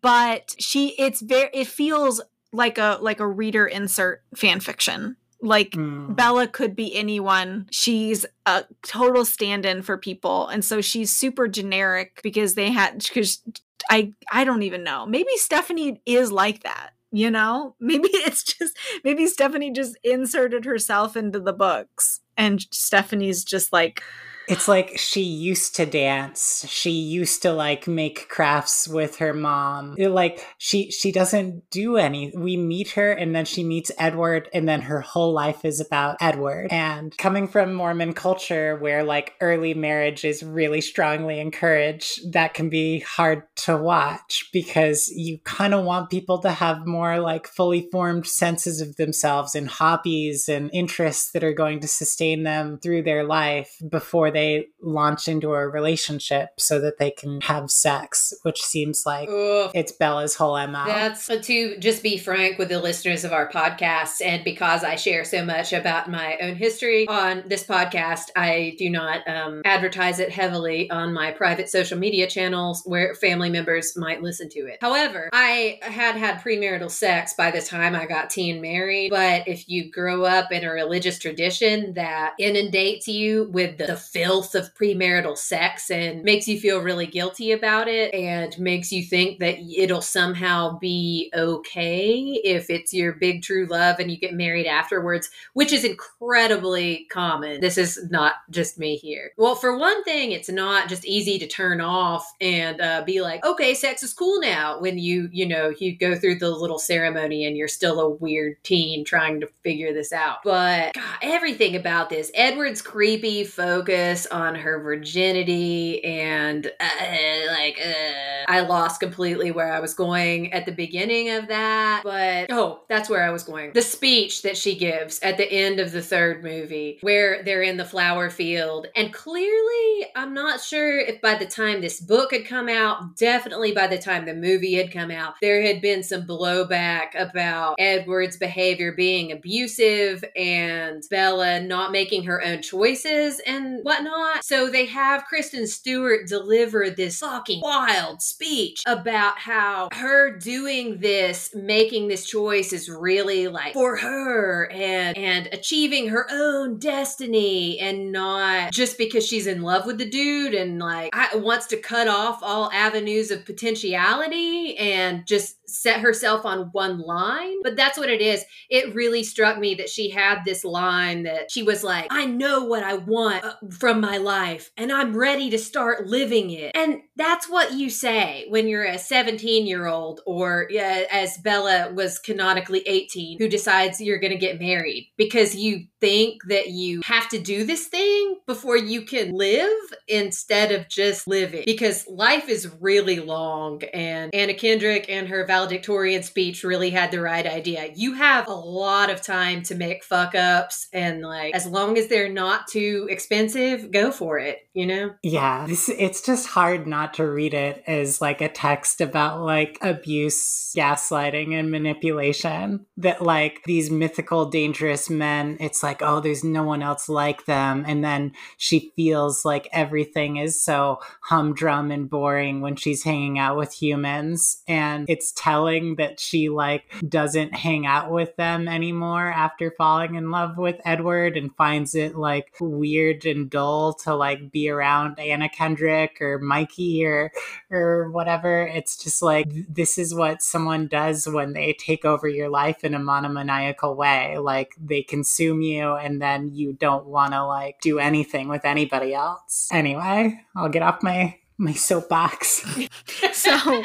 but she it's very it feels like a like a reader insert fan fiction. Like Mm. Bella could be anyone. She's a total stand-in for people and so she's super generic because they had cuz I I don't even know. Maybe Stephenie is like that. You know, maybe it's just maybe Stephenie just inserted herself into the books, and Stephenie's just like, It's like she used to dance. She used to like make crafts with her mom. It, like she she doesn't do any. We meet her and then she meets Edward and then her whole life is about Edward. And coming from Mormon culture where like early marriage is really strongly encouraged, that can be hard to watch because you kind of want people to have more like fully formed senses of themselves and hobbies and interests that are going to sustain them through their life before they launch into a relationship so that they can have sex, which seems like it's Bella's whole MO. That's uh, to just be frank with the listeners of our podcast. And because I share so much about my own history on this podcast, I do not um, advertise it heavily on my private social media channels where family members might listen to it. However, I had had premarital sex by the time I got teen married. But if you grow up in a religious tradition that inundates you with the filth of premarital sex and makes you feel really guilty about it and makes you think that it'll somehow be okay if it's your big true love and you get married afterwards, which is incredibly common. This is not just me here. Well, for one thing, it's not just easy to turn off and uh, be like, okay, sex is cool now when you, you know, you go through the little ceremony and you're still a weird teen trying to figure this out. But God, everything about this, Edward's creepy focus on her virginity and uh, like, uh, I lost completely where I was going at the beginning of that. But oh, that's where I was going. The speech that she gives at the end of the third movie, where they're in the flower field, and clearly, I'm not sure if by the time this book had come out, definitely by the time the movie had come out, there had been some blowback about Edward's behavior being abusive and Bella not making her own choices and whatnot. So they have Kristen Stewart deliver this fucking wild speech about how her doing this, making this choice is really like for her and and achieving her own destiny and not just because she's in love with the dude and like wants to cut off all avenues of potentiality and just set herself on one line. But that's what it is. It really struck me that she had this line that she was like, I know what I want uh, from my life and I'm ready to start living it. And that's what you say when you're a 17 year old or uh, as Bella was canonically 18 who decides you're going to get married because you think that you have to do this thing before you can live instead of just living because life is really long and Anna Kendrick and her valedictorian speech really had the right idea. You have a lot of time to make fuck ups and like as long as they're not too expensive, go for it, you know? Yeah, this, it's just hard not not to read it as like a text about like abuse, gaslighting, and manipulation. That like these mythical, dangerous men, it's like, oh, there's no one else like them. And then she feels like everything is so humdrum and boring when she's hanging out with humans. And it's telling that she like doesn't hang out with them anymore after falling in love with Edward and finds it like weird and dull to like be around Anna Kendrick or Mikey or or whatever. It's just like this is what someone does when they take over your life in a monomaniacal way. Like they consume you and then you don't want to like do anything with anybody else. Anyway, I'll get off my my soapbox. so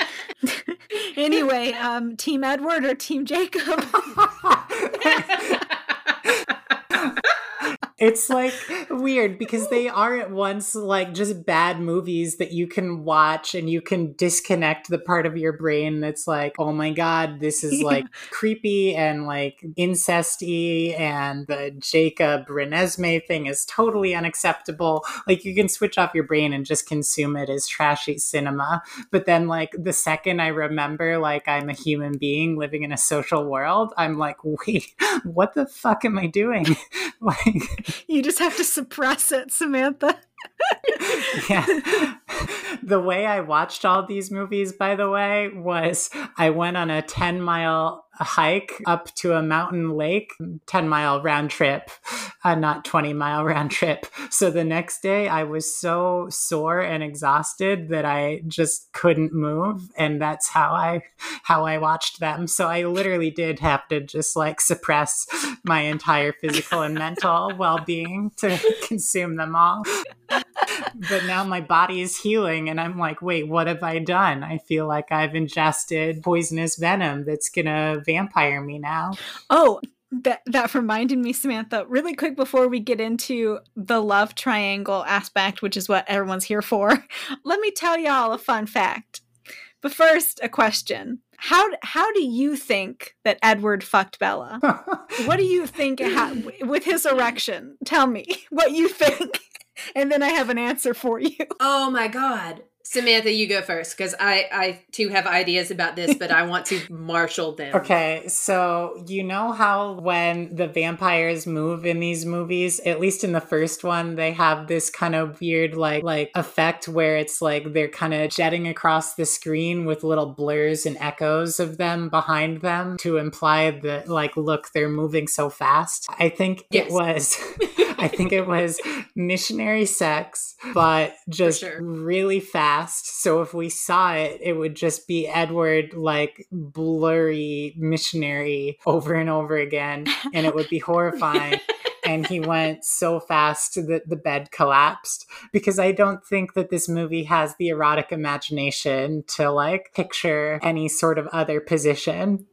anyway, um team Edward or team Jacob? it's like weird because they are at once like just bad movies that you can watch and you can disconnect the part of your brain that's like, oh my god, this is like creepy and like incesty, and the Jacob Renesmee thing is totally unacceptable. Like you can switch off your brain and just consume it as trashy cinema. But then like the second I remember like I'm a human being living in a social world, I'm like, wait, what the fuck am I doing? like you just have to suppress it, Samantha. yeah. The way I watched all these movies, by the way, was I went on a 10 mile hike up to a mountain lake, 10 mile round trip, uh, not 20 mile round trip. So the next day I was so sore and exhausted that I just couldn't move. And that's how I, how I watched them. So I literally did have to just like suppress my entire physical and mental well being to consume them all but now my body is healing and I'm like, wait, what have I done? I feel like I've ingested poisonous venom that's gonna vampire me now. Oh, that that reminded me samantha really quick before we get into the love triangle aspect which is what everyone's here for let me tell y'all a fun fact. But first a question. How how do you think that edward fucked bella? What do you think ha- with his erection? Tell me what you think and then I have an answer for you. Oh my god. Samantha, you go first because I, I too have ideas about this, but I want to marshal them. Okay, so you know how when the vampires move in these movies, at least in the first one, they have this kind of weird like like effect where it's like they're kind of jetting across the screen with little blurs and echoes of them behind them to imply that like look they're moving so fast. I think yes. it was I think it was missionary sex, but just sure. really fast. So if we saw it, it would just be Edward like blurry missionary over and over again, and it would be horrifying. and he went so fast that the bed collapsed because I don't think that this movie has the erotic imagination to like picture any sort of other position.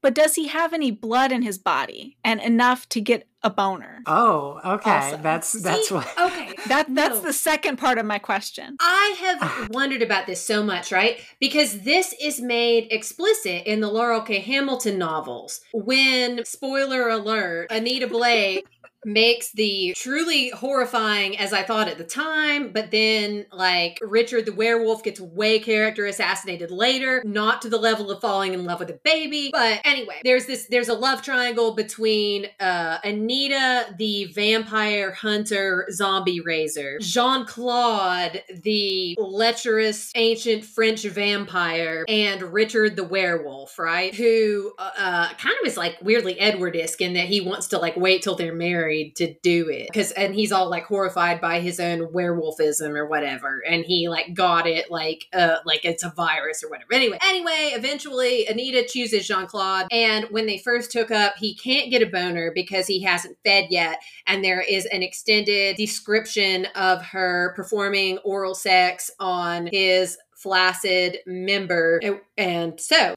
But does he have any blood in his body and enough to get a boner? Oh, okay. Also. That's that's See, what. Okay, that that's no. the second part of my question. I have wondered about this so much, right? Because this is made explicit in the Laurell K. Hamilton novels. When spoiler alert, Anita Blake makes the truly horrifying as I thought at the time, but then like Richard the werewolf gets way character assassinated later, not to the level of falling in love with a baby. But anyway, there's this there's a love triangle between uh Anita the vampire hunter zombie raiser, Jean-Claude the lecherous ancient French vampire, and Richard the werewolf, right? Who uh, uh kind of is like weirdly Edward-esque in that he wants to like wait till they're married married to do it because and he's all like horrified by his own werewolfism or whatever and he like got it like uh like it's a virus or whatever anyway anyway eventually anita chooses jean-claude and when they first took up he can't get a boner because he hasn't fed yet and there is an extended description of her performing oral sex on his flaccid member. And so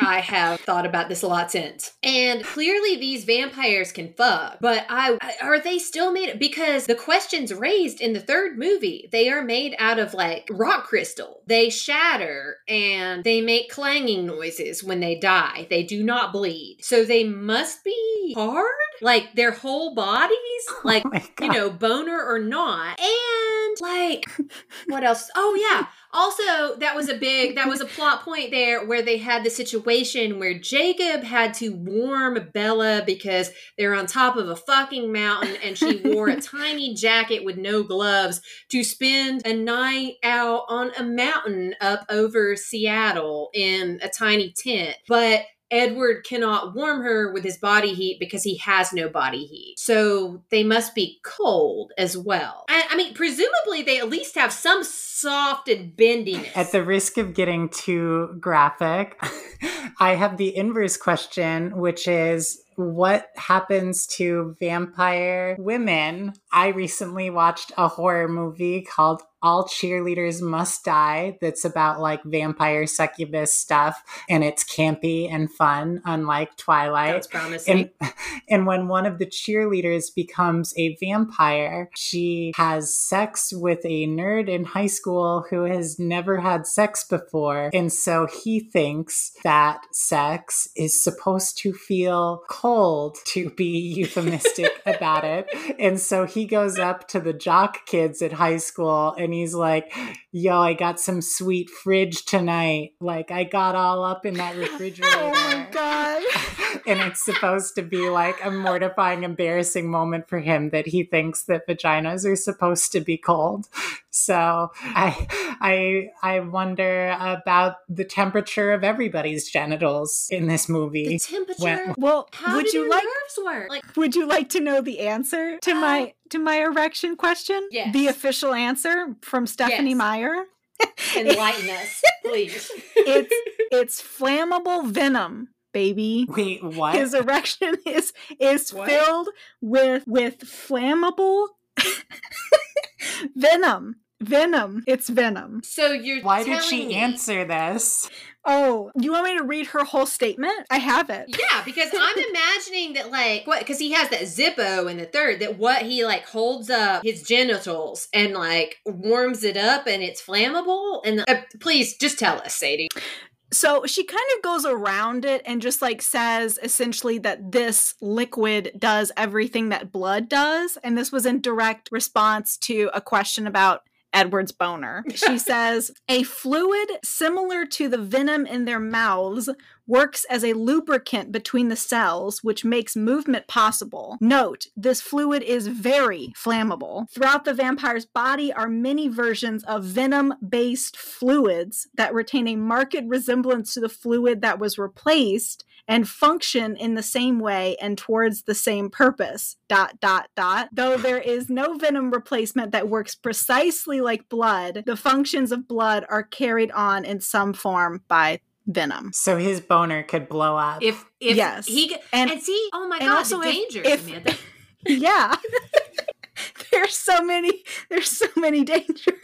I have thought about this a lot since. And clearly these vampires can fuck, but I are they still made because the questions raised in the third movie, they are made out of like rock crystal. They shatter and they make clanging noises when they die. They do not bleed. So they must be hard? like their whole bodies, oh like Oh my you know, boner or not. And like what else? Oh yeah. Also, that was a big that was a plot point there where they had the situation where Jacob had to warm Bella because they're on top of a fucking mountain and she wore a tiny jacket with no gloves to spend a night out on a mountain up over Seattle in a tiny tent. But Edward cannot warm her with his body heat because he has no body heat. So they must be cold as well. I, I mean, presumably they at least have some soft and bendiness. At the risk of getting too graphic, I have the inverse question, which is what happens to vampire women? I recently watched a horror movie called All Cheerleaders Must Die that's about like vampire succubus stuff and it's campy and fun, unlike Twilight. That's promising. And, and when one of the cheerleaders becomes a vampire, she has sex with a nerd in high school who has never had sex before. And so he thinks that sex is supposed to feel cold to be euphemistic about it. And so he goes up to the jock kids at high school and he's like, Yo, I got some sweet fridge tonight. Like, I got all up in that refrigerator Oh my god. And it's supposed to be like a mortifying, embarrassing moment for him that he thinks that vaginas are supposed to be cold. So I, I, I wonder about the temperature of everybody's genitals in this movie. the temperature. When- Well, how would do you their like nerves work? Like, would you like to know the answer to my to my erection question? Yes. The official answer from Stephenie Yes. Meyer? enlighten us, please. It's it's flammable venom, baby. Wait, what? His erection is is What? filled with with flammable venom. Venom. It's venom. So you're Why did she me- answer this? Oh, you want me to read her whole statement? I have it. Yeah, because I'm imagining that like what because he has that Zippo in the third that what he like holds up his genitals and like warms it up and it's flammable and uh, please just tell us, Sadie. So she kind of goes around it and just like says essentially that this liquid does everything that blood does. And this was in direct response to a question about Edward's boner. She says, a fluid similar to the venom in their mouths works as a lubricant between the cells, which makes movement possible. Note, this fluid is very flammable. Throughout the vampire's body are many versions of venom based fluids that retain a marked resemblance to the fluid that was replaced and function in the same way and towards the same purpose. Dot dot dot. Though there is no venom replacement that works precisely like blood, the functions of blood are carried on in some form by venom. So his boner could blow up. If if Yes. he g- And- and, see, oh my and god, also the if- danger, if- Samantha. yeah. there's so many there's so many dangers.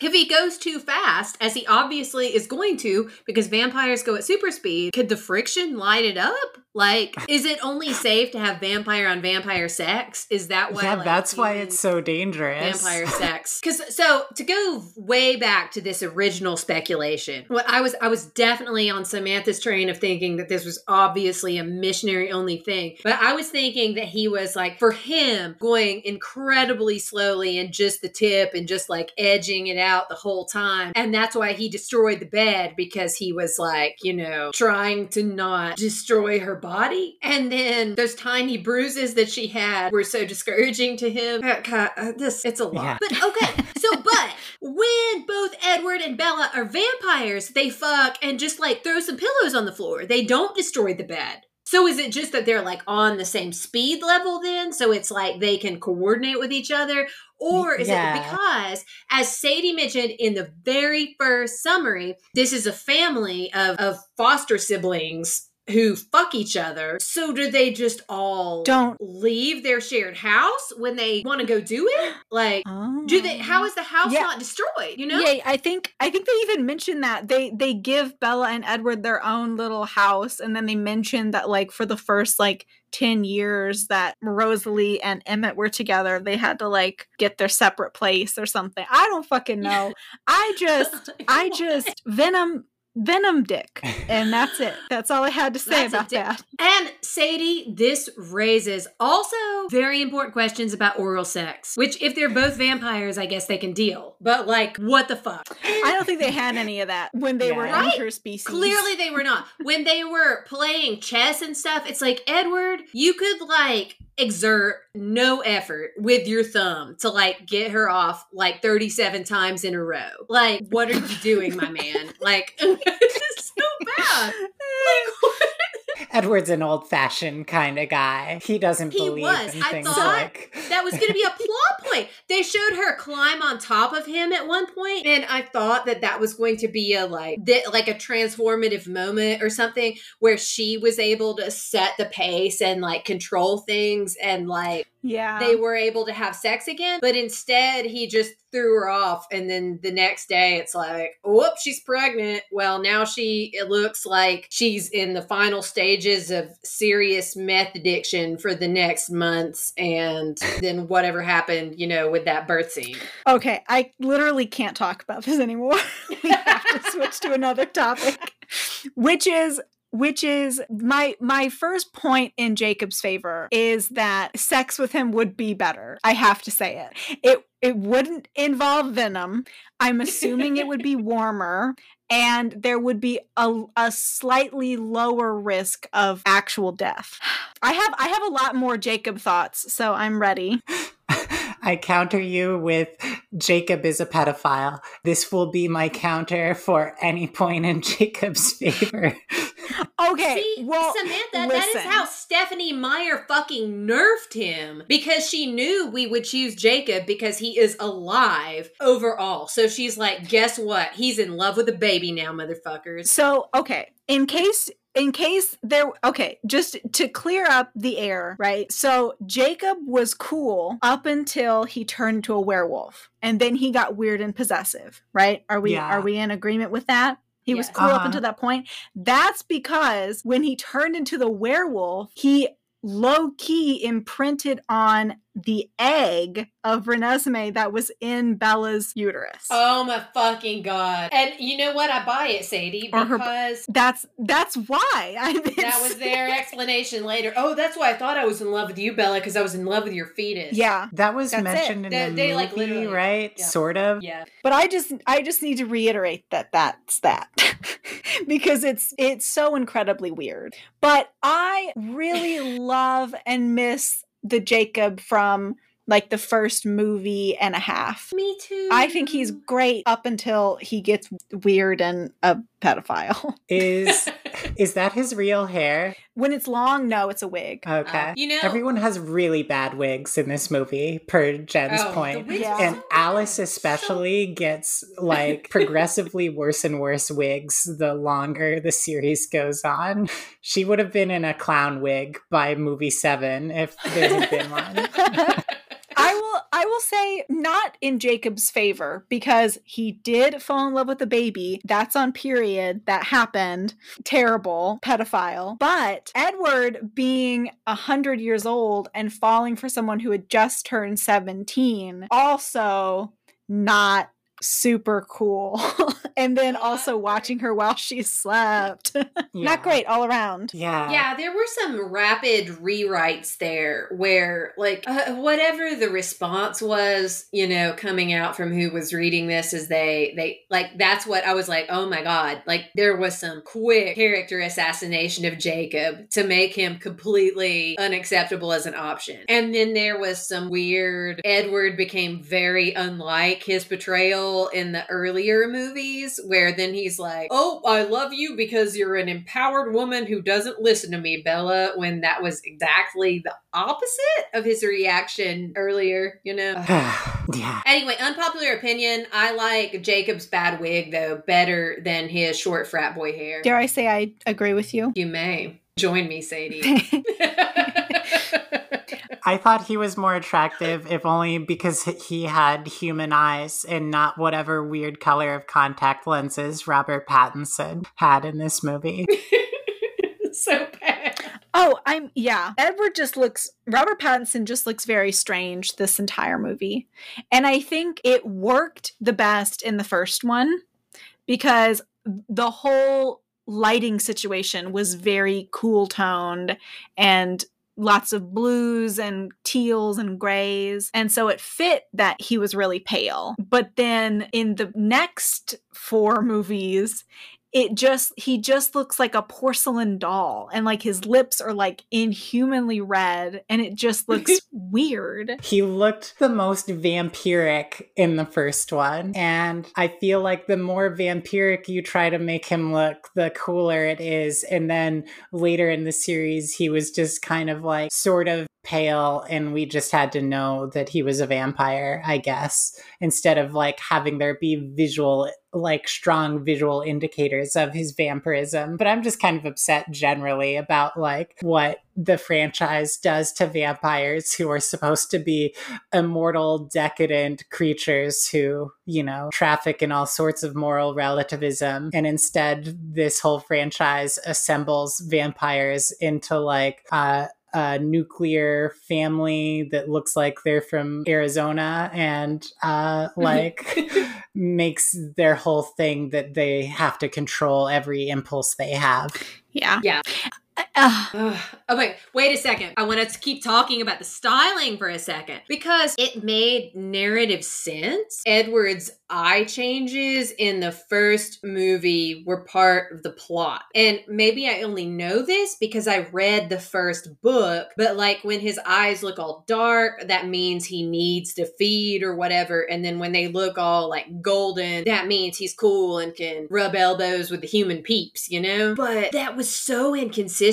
If he goes too fast, as he obviously is going to, because vampires go at super speed, could the friction light it up? Like, is it only safe to have vampire on vampire sex? Is that why? yeah, like, that's why it's so dangerous. vampire sex. Because so to go way back to this original speculation, what I was I was definitely on Samantha's train of thinking that this was obviously a missionary only thing, but I was thinking that he was like for him going incredibly slowly and just the tip and just like edging it out the whole time, and that's why he destroyed the bed because he was like you know trying to not destroy her body, and then those tiny bruises that she had were so discouraging to him. Uh, uh, this it's a lot. Yeah. But okay, so but when both Edward and Bella are vampires, they fuck and just like throw some pillows on the floor. They don't destroy the bed. So is it just that they're like on the same speed level then? So it's like they can coordinate with each other? Or is Yeah. it because, as Sadie mentioned in the very first summary, this is a family of, of foster siblings who fuck each other. So do they just all Don't. leave their shared house when they want to go do it? Like, do they? Oh. How is the house Yeah. not destroyed? You know? Yeah, I think I think they even mentioned that they they give Bella and Edward their own little house, and then they mentioned that like for the first like ten years that Rosalie and Emmett were together, they had to like get their separate place or something. I don't fucking know. I just I just Venom Venom Dick. And that's it. That's all I had to say about that. And Sadie, this raises also very important questions about oral sex, which if they're both vampires, I guess they can deal. But like, what the fuck? I don't think they had any of that when they were Yeah. Right. interspecies. Clearly they were not. When they were playing chess and stuff, it's like, Edward, you could like exert no effort with your thumb to like get her off like 37 times in a row. Like, what are you doing, my man? Like, it's just so bad. Edward's an old fashioned kind of guy. He doesn't He believe was. in I things thought like That was going to be a plot point. They showed her climb on top of him at one point, and I thought that that was going to be a like, that, like a transformative moment or something where she was able to set the pace and like control things, and like Yeah. they were able to have sex again. But instead, he just threw her off, and then the next day, it's like, whoop, she's pregnant. Well, now she it looks like she's in the final stages of serious meth addiction for the next months, and then whatever happened, you know, with that birth scene. Okay, I literally can't talk about this anymore. we have to switch to another topic, which is which is my my first point in Jacob's favor is that sex with him would be better. I have to say it. It it wouldn't involve venom. I'm assuming it would be warmer and there would be a, a slightly lower risk of actual death. I have I have a lot more Jacob thoughts, so I'm ready. I counter you with Jacob is a pedophile. This will be my counter for any point in Jacob's favor. Okay, See, well, Samantha, that is how Stephenie Meyer fucking nerfed him because she knew we would choose Jacob because he is alive overall. So she's like, guess what? He's in love with a baby now, motherfuckers. So, okay, in case in case there okay, just to clear up the air, right? So, Jacob was cool up until he turned into a werewolf. And then he got weird and possessive, right? Are we Yeah. are we in agreement with that? He was cool up Uh-huh. until that point. That's because when he turned into the werewolf, he low key imprinted on the egg of Renesmee that was in Bella's uterus. Oh my fucking god! And you know what? I buy it, Sadie, Or her- because that's that's why I that was their explanation later. Oh, that's why I thought I was in love with you, Bella, because I was in love with your fetus. Yeah. That was That's it. mentioned in They- the they, movie, like, right? yeah. Sort of. yeah. but i just i just need to reiterate that that's that because it's it's so incredibly weird but i really love and miss the jacob from like the first movie and a half Me too. i think he's great up until he gets weird and a pedophile Is is that his real hair? when it's long no it's a wig Okay. Uh, you know- everyone has really bad wigs in this movie, per Jen's Oh, point. Yeah. And so Alice bad. especially gets like progressively worse and worse wigs the longer the series goes on. She would have been in a clown wig by movie seven if there had been one. I will say not in Jacob's favor because he did fall in love with a baby. That's on period. That happened. Terrible pedophile. But Edward being a hundred years old and falling for someone who had just turned 17, also not super cool. and then also watching her while she slept. Yeah. Not great all around. Yeah. Yeah, there were some rapid rewrites there where, like, uh, whatever the response was, you know, coming out from who was reading this, is they, they, like, that's what I was like, oh my God. Like, there was some quick character assassination of Jacob to make him completely unacceptable as an option. And then there was some weird, Edward became very unlike his portrayal in the earlier movies, where then he's like, oh, I love you because you're an empowered woman who doesn't listen to me, Bella, when that was exactly the opposite of his reaction earlier, you know? yeah. Anyway, unpopular opinion. I like Jacob's bad wig, though, better than his short frat boy hair. Dare I say I agree with you? You may. Join me, Sadie. I thought he was more attractive, if only because he had human eyes and not whatever weird color of contact lenses Robert Pattinson had in this movie. so bad. Oh, I'm yeah. Edward just looks Robert Pattinson just looks very strange this entire movie. And I think it worked the best in the first one because the whole lighting situation was very cool toned and lots of blues and teals and grays. And so it fit that he was really pale. But then in the next four movies, it just he just looks like a porcelain doll and like his lips are like inhumanly red and it just looks weird He looked the most vampiric in the first one. And I feel like the more vampiric you try to make him look, the cooler it is. And then later in the series, he was just kind of like sort of pale and we just had to know that he was a vampire, I guess, instead of like having there be visual like strong visual indicators of his vampirism. But I'm just kind of upset generally about like what the franchise does to vampires who are supposed to be immortal, decadent creatures who, you know, traffic in all sorts of moral relativism. And instead, this whole franchise assembles vampires into like, uh, a nuclear family that looks like they're from Arizona and uh, like makes their whole thing that they have to control every impulse they have. yeah Yeah. Uh, Ugh. Wait, wait a second. I want to keep talking about the styling for a second because it made narrative sense. Edward's eye changes in the first movie were part of the plot. And maybe I only know this because I read the first book, but like when his eyes look all dark, that means he needs to feed or whatever. And then when they look all like golden, that means he's cool and can rub elbows with the human peeps, you know? But that was so inconsistent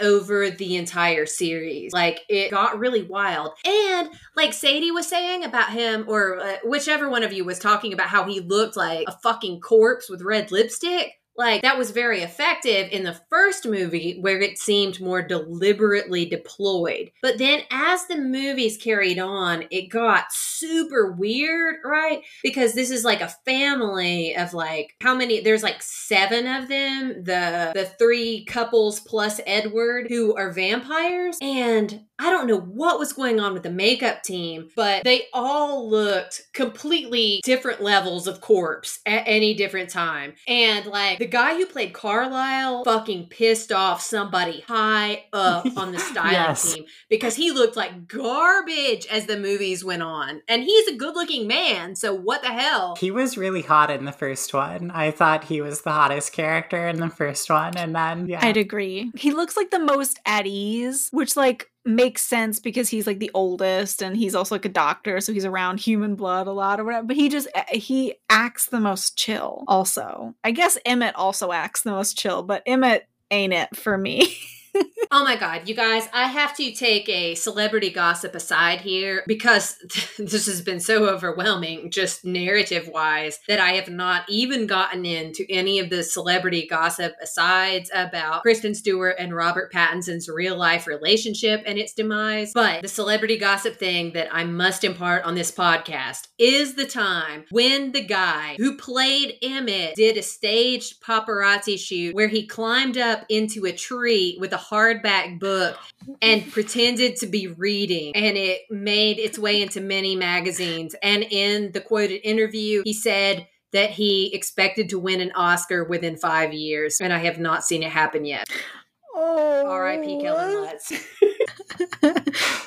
over the entire series. Like it got really wild. And like Sadie was saying about him, or uh, whichever one of you was talking about how he looked like a fucking corpse with red lipstick. Like that was very effective in the first movie where it seemed more deliberately deployed. But then as the movies carried on, it got super weird, right? Because this is like a family of like how many there's like 7 of them, the the three couples plus Edward who are vampires and I don't know what was going on with the makeup team, but they all looked completely different levels of corpse at any different time. And like the guy who played Carlisle fucking pissed off somebody high up on the styling Yes. team because he looked like garbage as the movies went on. And he's a good looking man, so what the hell? He was really hot in the first one. I thought he was the hottest character in the first one. And then, yeah. I'd agree. He looks like the most at ease, which like makes sense because he's like the oldest and he's also like a doctor, so he's around human blood a lot or whatever. But he just eh, he acts the most chill. Also, I guess Emmett also acts the most chill, but Emmett ain't it for me. Oh my God, you guys, I have to take a celebrity gossip aside here because this has been so overwhelming, just narrative wise, that I have not even gotten into any of the celebrity gossip asides about Kristen Stewart and Robert Pattinson's real life relationship and its demise. But the celebrity gossip thing that I must impart on this podcast is the time when the guy who played Emmett did a staged paparazzi shoot where he climbed up into a tree with a hardback book and pretended to be reading. And it made its way into many magazines. And in the quoted interview he said that he expected to win an oscar within five years. And i have not seen it happen yet. Oh, rip kellan lutz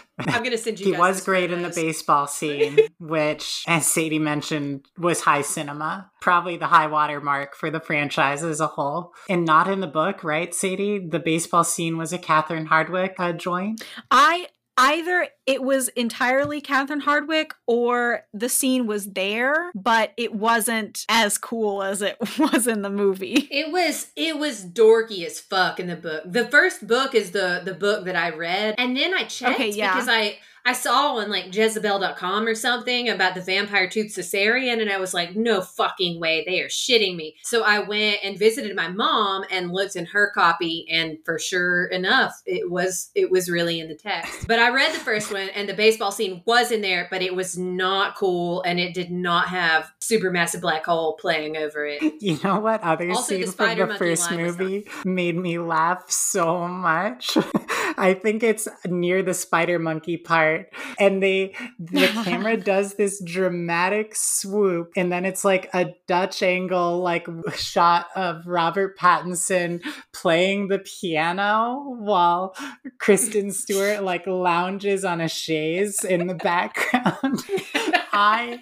i'm gonna send you he guys was those great in the baseball scene, which, as Sadie mentioned, was high cinema. Probably the high water mark for the franchise as a whole. And not in the book, right, Sadie? The baseball scene was a Catherine Hardwicke uh, joint. I either it was entirely Catherine Hardwicke or the scene was there, but it wasn't as cool as it was in the movie. It was it was dorky as fuck in the book. The first book is the the book that I read, and then I checked Okay, yeah. because I I saw on like Jezebel.com or something about the vampire tooth cesarean, and I was like, no fucking way, they are shitting me. So I went and visited my mom and looked in her copy, and for sure enough, it was it was really in the text. But I read the first one, and the baseball scene was in there, but it was not cool, and it did not have supermassive black hole playing over it. You know what other Also, the from spider the monkey first line was not- movie made me laugh so much? I think it's near the spider monkey part. And they the camera does this dramatic swoop, and then it's like a Dutch angle, like shot of Robert Pattinson playing the piano while Kristen Stewart like lounges on a chaise in the background. I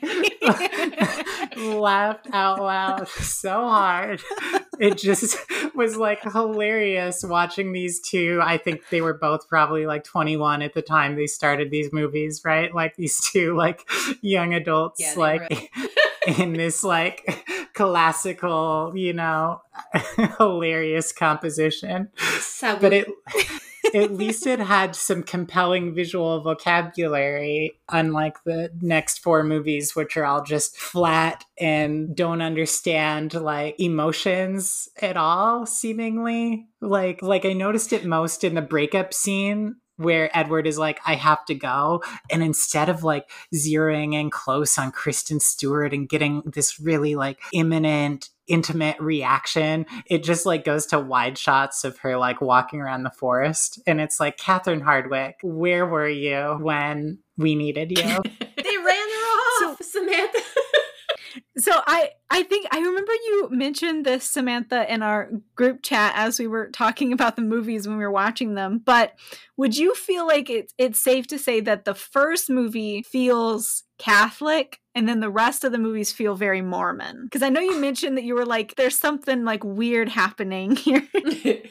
laughed out loud so hard. It just was like hilarious watching these two. I think they were both probably like 21 at the time they started these movies, right? Like these two like young adults Yeah, like in this like classical, you know, hilarious composition. So But it at least it had some compelling visual vocabulary, unlike the next four movies, which are all just flat and don't understand like emotions at all, seemingly. Like like I noticed it most in the breakup scene where Edward is like, I have to go. And instead of like zeroing in close on Kristen Stewart and getting this really like imminent, intimate reaction, it just like goes to wide shots of her like walking around the forest. And it's like, Catherine Hardwicke, where were you when we needed you? they ran her off, Samantha. So I I think I remember you mentioned this Samantha in our group chat as we were talking about the movies when we were watching them. But would you feel like it's it's safe to say that the first movie feels Catholic and then the rest of the movies feel very Mormon? Because I know you mentioned that you were like, there's something like weird happening here.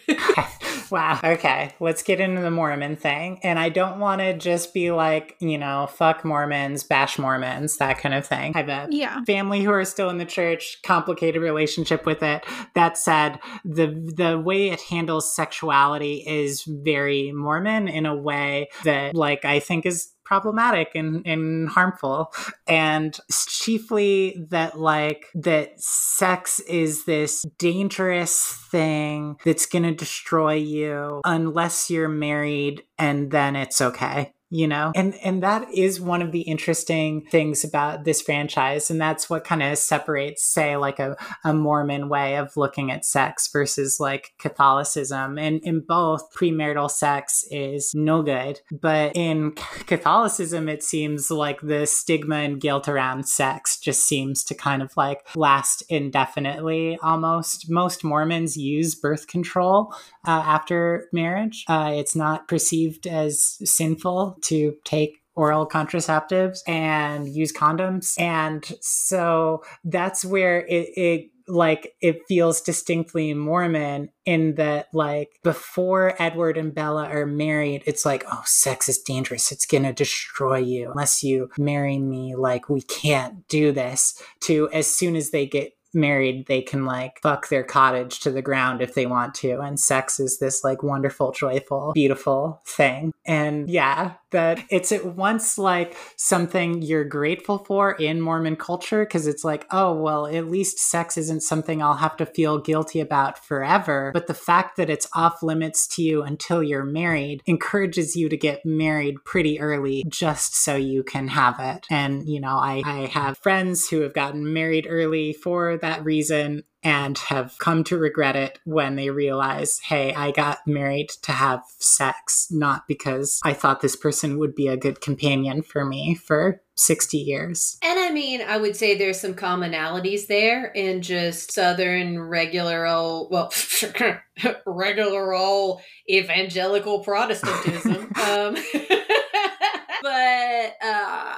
wow. Okay. Let's get into the Mormon thing. And I don't want to just be like, you know, fuck Mormons, bash Mormons, that kind of thing. I have a yeah. family who are still in the church, complicated relationship with it. That said, the the way it handles sexuality is very Mormon in a way that like I think is problematic and, and harmful and chiefly that like that sex is this dangerous thing that's going to destroy you unless you're married and then it's okay you know? And and that is one of the interesting things about this franchise and that's what kind of separates say like a, a mormon way of looking at sex versus like catholicism. And in both premarital sex is no good but in catholicism it seems like the stigma and guilt around sex just seems to kind of like last indefinitely almost. Most mormons use birth control uh, after marriage. Uh, it's not perceived as sinful to take oral contraceptives and use condoms. And so that's where it, it like it feels distinctly Mormon in that like before Edward and Bella are married, it's like, oh, sex is dangerous. It's gonna destroy you unless you marry me. Like we can't do this. To as soon as they get married, they can like fuck their cottage to the ground if they want to. And sex is this like wonderful, joyful, beautiful thing. And yeah, that it's at once like something you're grateful for in Mormon culture because it's like, oh, well, at least sex isn't something I'll have to feel guilty about forever. But the fact that it's off limits to you until you're married encourages you to get married pretty early just so you can have it. And, you know, I, I have friends who have gotten married early for that reason and have come to regret it when they realize, hey, I got married to have sex, not because I thought this person would be a good companion for me for 60 years. And I mean, I would say there's some commonalities there in just Southern regular old, well, regular old evangelical Protestantism. um, but uh,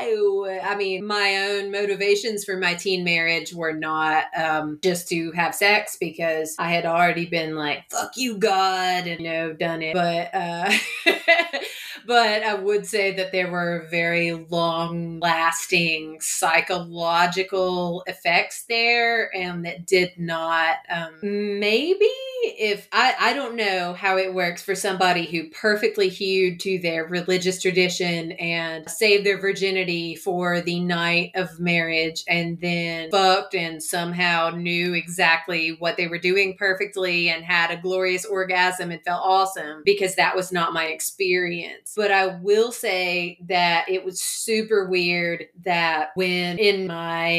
I, I mean, my own motivations for my teen marriage were not um, just to have sex because I had already been like, "Fuck you, God," and you know, done it. But, uh, but I would say that there were very long-lasting psychological effects there, and that did not. Um, maybe if I, I don't know how it works for somebody who perfectly hewed to their religious tradition and saved their virginity for the night of marriage and then fucked and somehow knew exactly what they were doing perfectly and had a glorious orgasm and felt awesome because that was not my experience. But I will say that it was super weird that when in my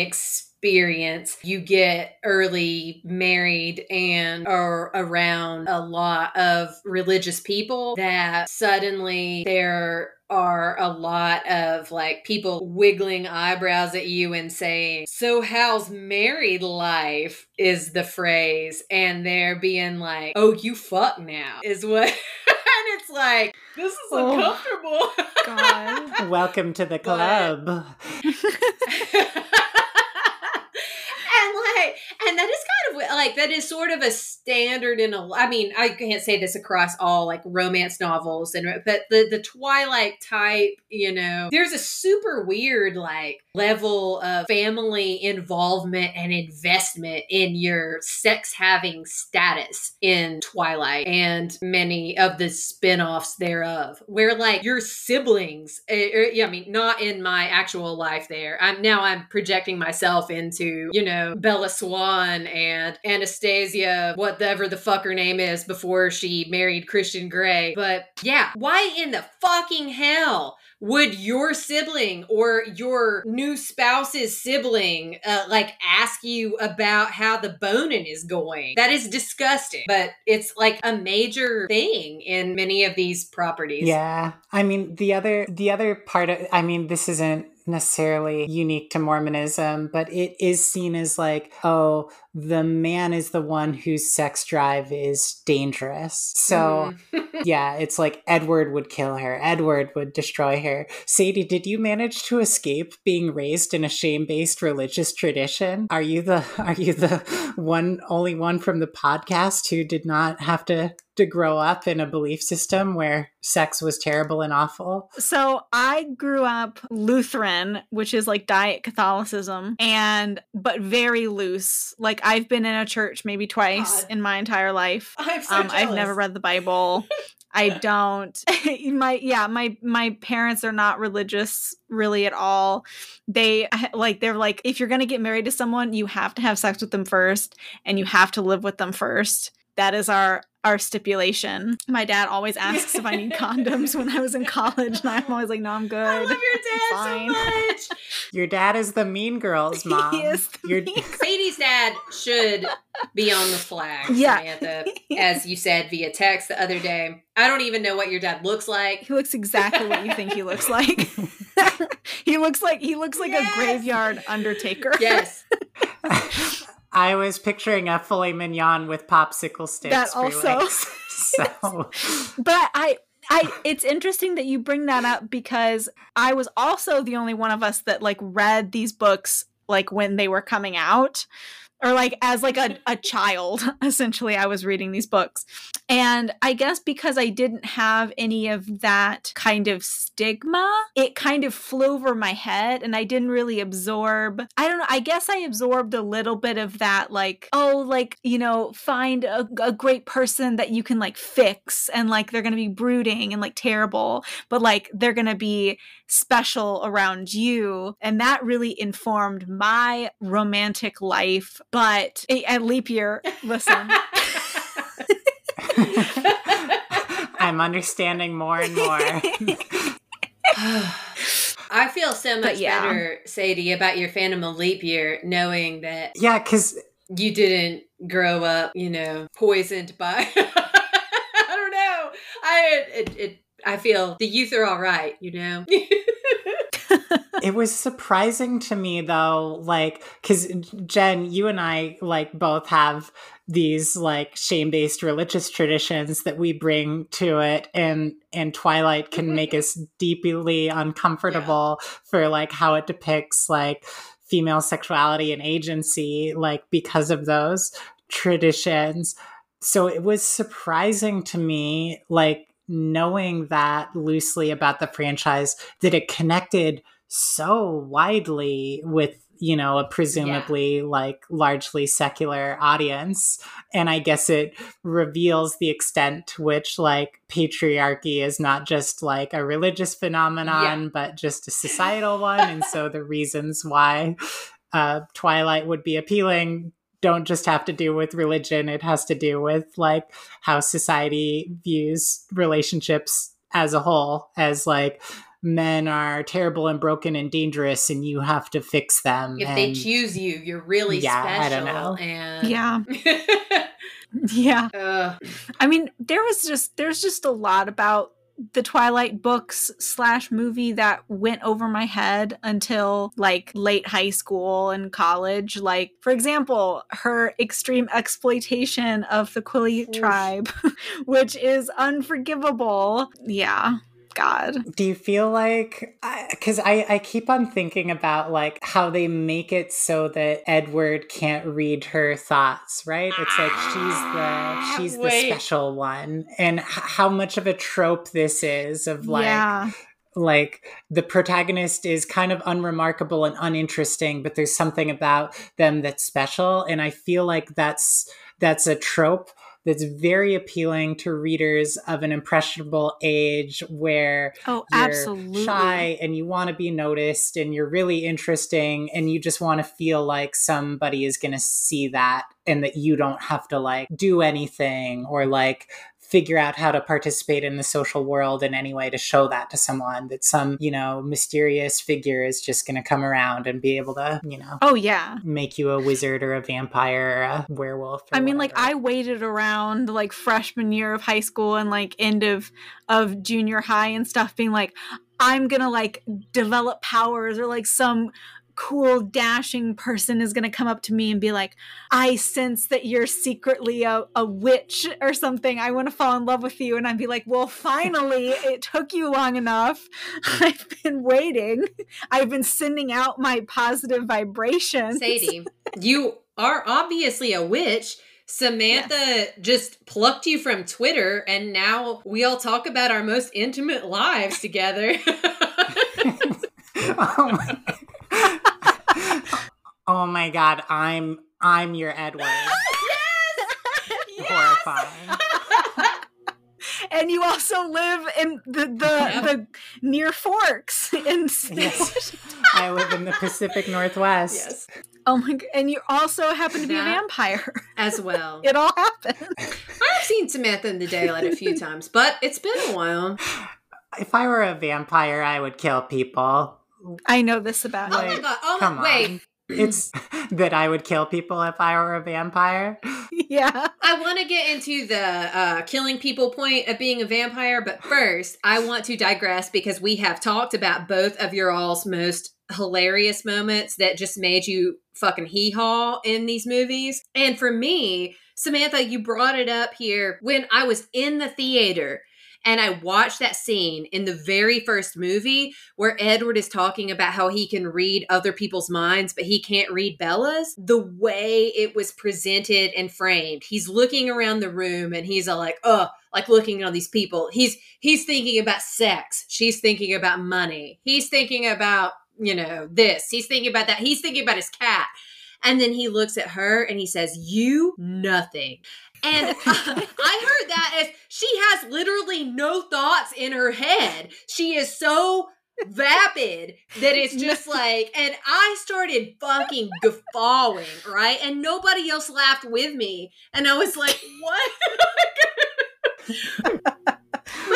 experience. You get early married and are around a lot of religious people that suddenly they're are a lot of like people wiggling eyebrows at you and saying, So, how's married life? is the phrase. And they're being like, Oh, you fuck now, is what. and it's like, This is Oh, uncomfortable. God. Welcome to the club. like and that is kind of like that is sort of a standard in a i mean i can't say this across all like romance novels and but the the twilight type you know there's a super weird like level of family involvement and investment in your sex having status in twilight and many of the spin-offs thereof where like your siblings eh, er, yeah i mean not in my actual life there. I'm now i'm projecting myself into you know bella swan and anastasia whatever the fuck her name is before she married christian grey. But yeah why in the fucking hell would your sibling or your new spouse's sibling uh, like ask you about how the boning is going? That is disgusting. But it's like a major thing in many of these properties. Yeah. I mean, the other the other part of I mean, this isn't necessarily unique to Mormonism, but it is seen as like, oh, the man is the one whose sex drive is dangerous. So, Mhm. yeah, it's like Edward would kill her. Edward would destroy her. Sadie, did you manage to escape being raised in a shame-based religious tradition? Are you the are you the one only one from the podcast who did not have to to grow up in a belief system where sex was terrible and awful? So I grew up Lutheran, which is like diet Catholicism, and but very loose. Like I've been in a church maybe twice God. in my entire life. i'm so Um, I've never read the Bible. I don't. my yeah, my my parents are not religious really at all. They like they're like if you're going to get married to someone, you have to have sex with them first and you have to live with them first. That is our our stipulation. My dad always asks if I need condoms when I was in college and I'm always like, "No, I'm good." i love your dad Fine. so much Your dad is the mean girls mom. He is the Your mean Sadie's dad should be on the flag, Yeah. Samantha, as you said via text the other day. I don't even know what your dad looks like. He looks exactly what you think he looks like. he looks like he looks like Yes. a graveyard undertaker. Yes. I was picturing a filet mignon with popsicle sticks. That also. so but I I it's interesting that you bring that up because I was also the only one of us that like read these books like when they were coming out or like as like a, a child essentially i was reading these books. And i guess because i didn't have any of that kind of stigma it kind of flew over my head and i didn't really absorb i don't know i guess i absorbed a little bit of that like oh like you know find a, a great person that you can like fix and like they're gonna be brooding and like terrible but like they're gonna be special around you and that really informed my romantic life but eh, at leap year listen I'm understanding more and more. I feel so much yeah. better, Sadie, about your Phantom of Leap Year, knowing that yeah, because you didn't grow up, you know, poisoned by. I don't know. I it, it I feel the youth are all right, you know. it was surprising to me though, like, because Jen, you and I, like, both have these like shame-based religious traditions that we bring to it and and twilight can make us deeply uncomfortable for like how it depicts like female sexuality and agency like because of those traditions so it was surprising to me like knowing that loosely about the franchise that it connected so widely with you know a presumably like largely secular audience. And i guess it reveals the extent to which like patriarchy is not just like a religious phenomenon but just a societal one. And so the reasons why uh, twilight would be appealing don't just have to do with religion it has to do with like how society views relationships as a whole as like men are terrible and broken and dangerous and you have to fix them. If and they choose you, you're really Yeah, I special. don't know. And Yeah. Yeah. Ugh. I mean, there was just there's just a lot about the Twilight books slash movie that went over my head until like late high school and college. Like, for example, her extreme exploitation of the Quileute Oof. tribe, which is unforgivable. Yeah. God. Do you feel like because I, I keep on thinking about like how they make it so that Edward can't read her thoughts, right? It's like she's the ah, she's the special one, and h- how much of a trope this is of like yeah. like the protagonist is kind of unremarkable and uninteresting, but there's something about them that's special, and I feel like that's that's a trope that's very appealing to readers of an impressionable age where Oh, you're absolutely. shy and you want to be noticed and you're really interesting and you just want to feel like somebody is going to see that and that you don't have to like do anything or like figure out how to participate in the social world in any way to show that to someone that some you know mysterious figure is just going to come around and be able to you know Oh, yeah. make you a wizard or a vampire or a werewolf or I mean, like. I waited around like freshman year of high school and like end of of junior high and stuff, being like, I'm gonna like develop powers or like some cool dashing person is gonna come up to me and be like, I sense that you're secretly a, a witch or something. I want to fall in love with you. And I'd be like, Well, finally, it took you long enough. I've been waiting. I've been sending out my positive vibrations. Sadie, you are obviously a witch. Samantha just plucked you from Twitter, and now we all talk about our most intimate lives together. oh, my, oh my god i'm i'm your edward yes! horrifying and you also live in the the, Yep. the near forks in Yes. i live in the pacific northwest yes, oh my god and you also happen to be a vampire as well. it all happened I've seen Samantha in the daylight a few times, but it's been a while. if i were a vampire i would kill people i know this about Oh Like, my god! Oh my wait! On it's that i would kill people if i were a vampire yeah I want to get into the uh, killing people point of being a vampire, but first, I want to digress because we have talked about both of your all's most hilarious moments that just made you fucking hee haw in these movies. And for me, Samantha, you brought it up here when I was in the theater and I watched that scene in the very first movie where Edward is talking about how he can read other people's minds, but he can't read Bella's. The way it was presented and framed, he's looking around the room and he's like, "Oh, like looking at all these people." He's he's thinking about sex. She's thinking about money. He's thinking about you know this. He's thinking about that. He's thinking about his cat. And then he looks at her and he says, You nothing. And uh, I heard that as she has literally no thoughts in her head. She is so vapid that it's just like, and I started fucking guffawing, right? And nobody else laughed with me. And I was like, What?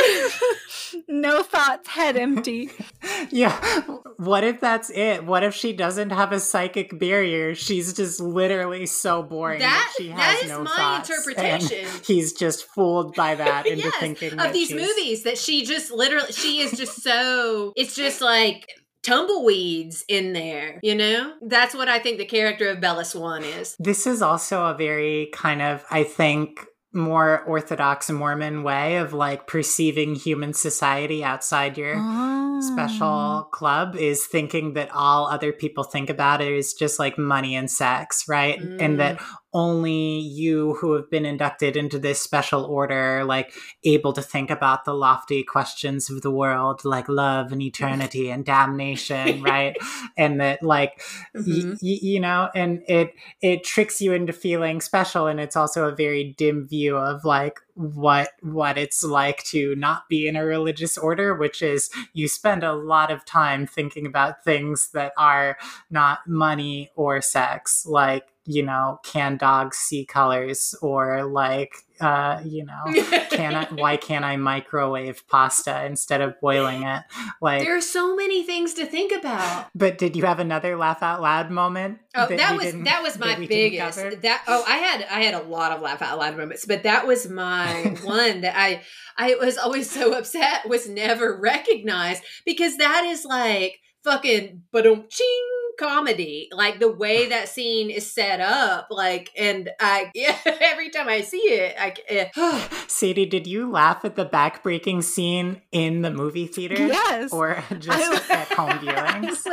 no thoughts head empty yeah what if that's it what if she doesn't have a psychic barrier she's just literally so boring that, That- she has that is no my thoughts, interpretation. and he's just fooled by that into yes, thinking of that these she's- movies that she just literally, she is just so, it's just like, tumbleweeds in there, you know? That's what I think the character of Bella Swan is. This is also a very kind of, I think, more orthodox Mormon way of like perceiving human society outside your Oh. special ah. club is thinking that all other people think about it is just like money and sex, right? And that mm. Only you who have been inducted into this special order like able to think about the lofty questions of the world like love and eternity and damnation, right? And that like y- Mhm. y- you know and it it tricks you into feeling special and it's also a very dim view of like what what it's like to not be in a religious order which is you spend a lot of time thinking about things that are not money or sex like you know can dogs see colors or like uh, you know, can I, why can't I microwave pasta instead of boiling it? Like, there are so many things to think about. but did you have another laugh out loud moment? Oh, that, we was that was my that biggest. That oh, I had I had a lot of laugh out loud moments, but that was my one that I I was always so upset was never recognized because that is like fucking but ching comedy like the way that scene is set up like and i yeah every time i see it i eh. Sadie, did you laugh at the backbreaking scene in the movie theater? Yes. Or just at home viewings?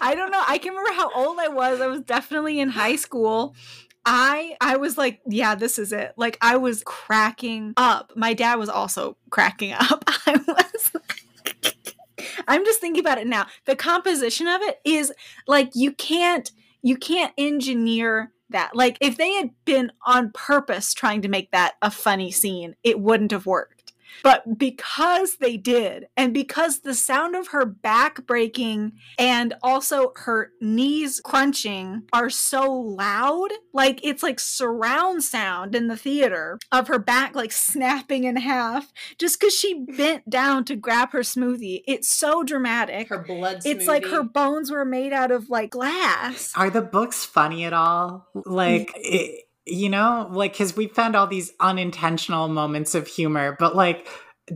I don't know. I can remember how old I was. I was definitely in high school. I I was like, yeah, this is it. Like I was cracking up. My dad was also cracking up. I was I'm just thinking about it now. The composition of it is like you can't you can't engineer that. Like if they had been on purpose trying to make that a funny scene, it wouldn't have worked. But because they did, and because the sound of her back breaking and also her knees crunching are so loud, like it's like surround sound in the theater of her back like snapping in half just because she bent down to grab her smoothie. It's so dramatic. her blood it's like her bones were made out of like glass. Are the books funny at all? Like, it, you know, like, because we found all these unintentional moments of humor, but like,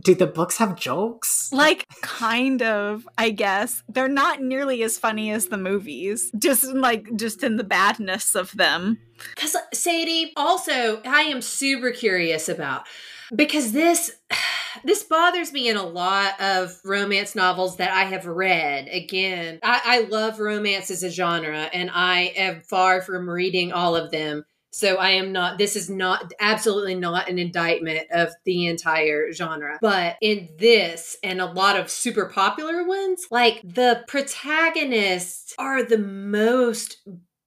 do the books have jokes? Like, kind of, I guess. They're not nearly as funny as the movies, just in, like, just in the badness of them. Because Sadie, also, I am super curious about because this this bothers me in a lot of romance novels that I have read. Again, I, I love romance as a genre, and I am far from reading all of them. So I am not, this is not, absolutely not an indictment of the entire genre. But in this and a lot of super popular ones, like the protagonists are the most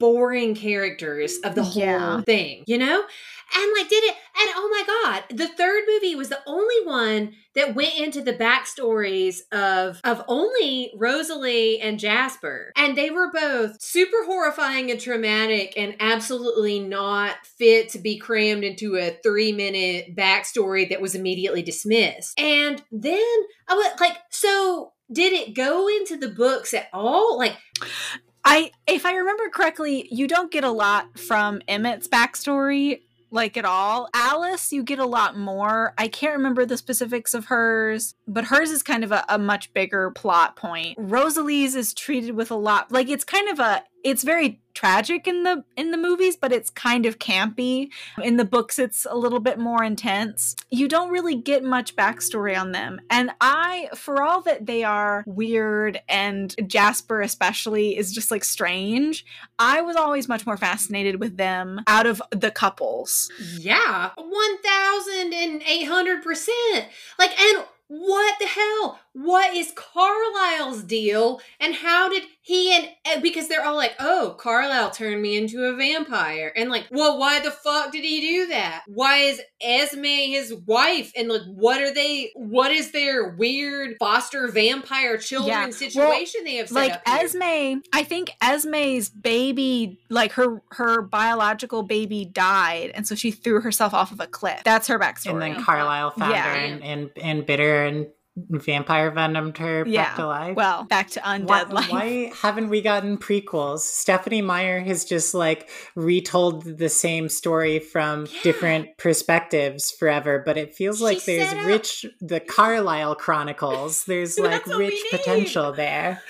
boring characters of the whole Yeah. thing, you know? And like did it and oh my god, the third movie was the only one that went into the backstories of of only Rosalie and Jasper. And they were both super horrifying and traumatic and absolutely not fit to be crammed into a 3-minute backstory that was immediately dismissed. And then oh, I was like so did it go into the books at all? Like I, if I remember correctly, you don't get a lot from Emmett's backstory, like at all. Alice, you get a lot more. I can't remember the specifics of hers, but hers is kind of a, a much bigger plot point. Rosalie's is treated with a lot, like it's kind of a, it's very tragic in the in the movies, but it's kind of campy. In the books, it's a little bit more intense. You don't really get much backstory on them, and I, for all that they are weird and Jasper especially is just like strange, I was always much more fascinated with them out of the couples. Yeah, 1800%. Like, and what the hell? What is Carlisle's deal? And how did he and and because they're all like, oh, Carlisle turned me into a vampire. And like, well, why the fuck did he do that? Why is Esme his wife? And like, what are they, what is their weird foster vampire children Yeah, well, situation they have set like up here? Esme, I think Esme's baby, like her her biological baby died, and so she threw herself off of a cliff. That's her backstory. And then Carlisle found Yeah. her and, and, and bitter and vampire venomed her Yeah. back to life. well, back to undead why, life. why haven't we gotten prequels? Stephenie Meyer has just like retold the same story from Yeah. different perspectives forever, but it feels She like there's up- uh, rich the Carlisle Chronicles. There's like That's what we rich potential there.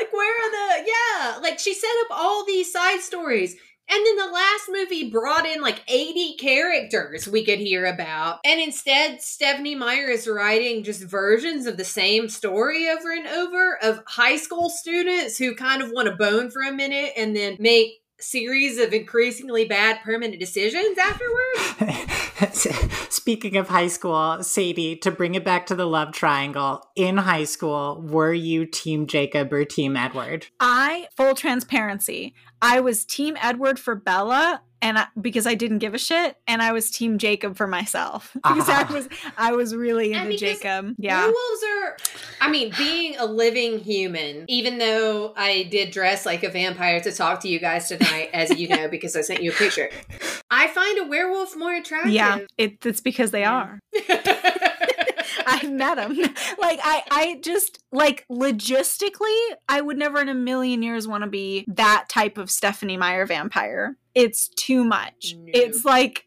like where are the yeah like she set up all these side stories and then the last movie brought in like 80 characters we could hear about. And instead stephenie meyer is writing just versions of the same story over and over of high school students who kind of want to bone for a minute and then make series of increasingly bad permanent decisions afterwards Speaking of high school, Sadie, to bring it back to the love triangle, in high school, were you Team Jacob or Team Edward? I full transparency. I was Team Edward for Bella and I, because I didn't give a shit, and I was Team Jacob for myself because Ah. I was I was really into because Jacob. Yeah, Werewolves are, I mean, being a living human, even though I did dress like a vampire to talk to you guys tonight, as you know, because I sent you a picture, I find a werewolf more attractive. yeah. It, it's because they are. I've met him. like I, I just like logistically, I would never in a million years want to be that type of Stephenie Meyer vampire. It's too much. No. It's like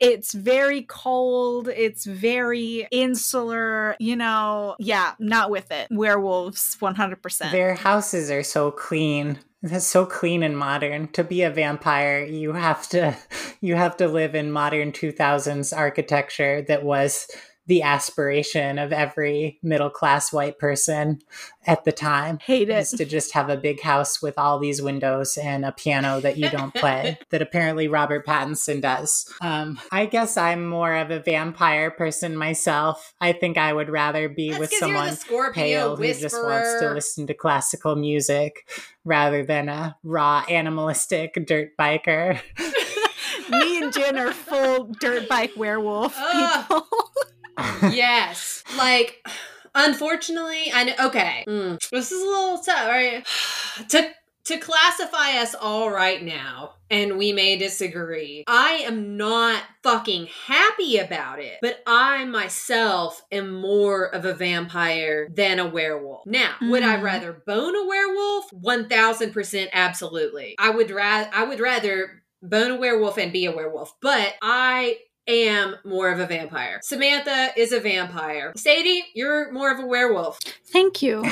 it's very cold. It's very insular. You know, yeah, not with it. Werewolves, one hundred percent. Their houses are so clean. That's so clean and modern. To be a vampire, you have to you have to live in modern 2000s architecture that was the aspiration of every middle class white person at the time. Hate it. Is to just have a big house with all these windows and a piano that you don't play that apparently Robert Pattinson does. Um, I guess I'm more of a vampire person myself. I think I would rather be That's with someone pale who just wants to listen to classical music rather than a raw animalistic dirt biker. Me and Jen are full dirt bike werewolf Ugh. people. yes. Like, unfortunately, I know. Okay, mm, this is a little tough, right? to to classify us all right now, and we may disagree. I am not fucking happy about it, but I myself am more of a vampire than a werewolf. Now, would I Mm. rather bone a werewolf? One thousand percent, absolutely. I would rather. I would rather bone a werewolf and be a werewolf, but I am more of a vampire. Samantha is a vampire. Sadie, you're more of a werewolf. Thank you.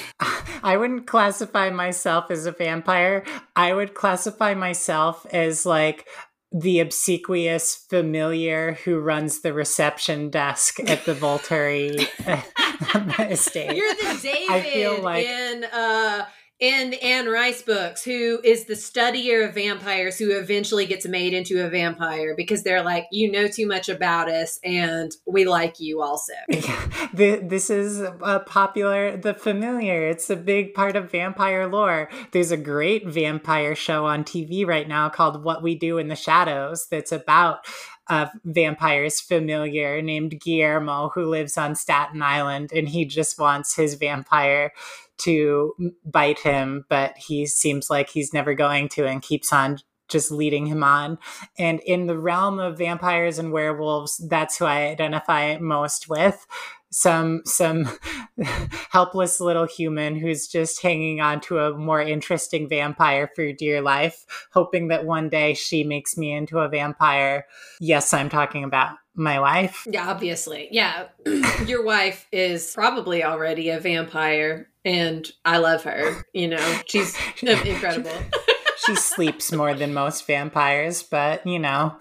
I wouldn't classify myself as a vampire. I would classify myself as like the obsequious familiar who runs the reception desk at the Volturi estate. You're the David I feel like- in uh in Anne Rice books, who is the studier of vampires who eventually gets made into a vampire because they're like, you know too much about us and we like you also. The- this is a popular the familiar it's a big part of vampire lore there's a great vampire show on tv right now called what we do in the shadows that's about a vampire's familiar named guillermo who lives on staten island and he just wants his vampire to bite him but he seems like he's never going to and keeps on just leading him on. And in the realm of vampires and werewolves that's who i identify most with some some helpless little human who's just hanging on to a more interesting vampire for dear life hoping that one day she makes me into a vampire yes i'm talking about my wife Yeah, obviously. Yeah. Your wife is probably already a vampire and I love her. You know, she's incredible. she sleeps more than most vampires but you know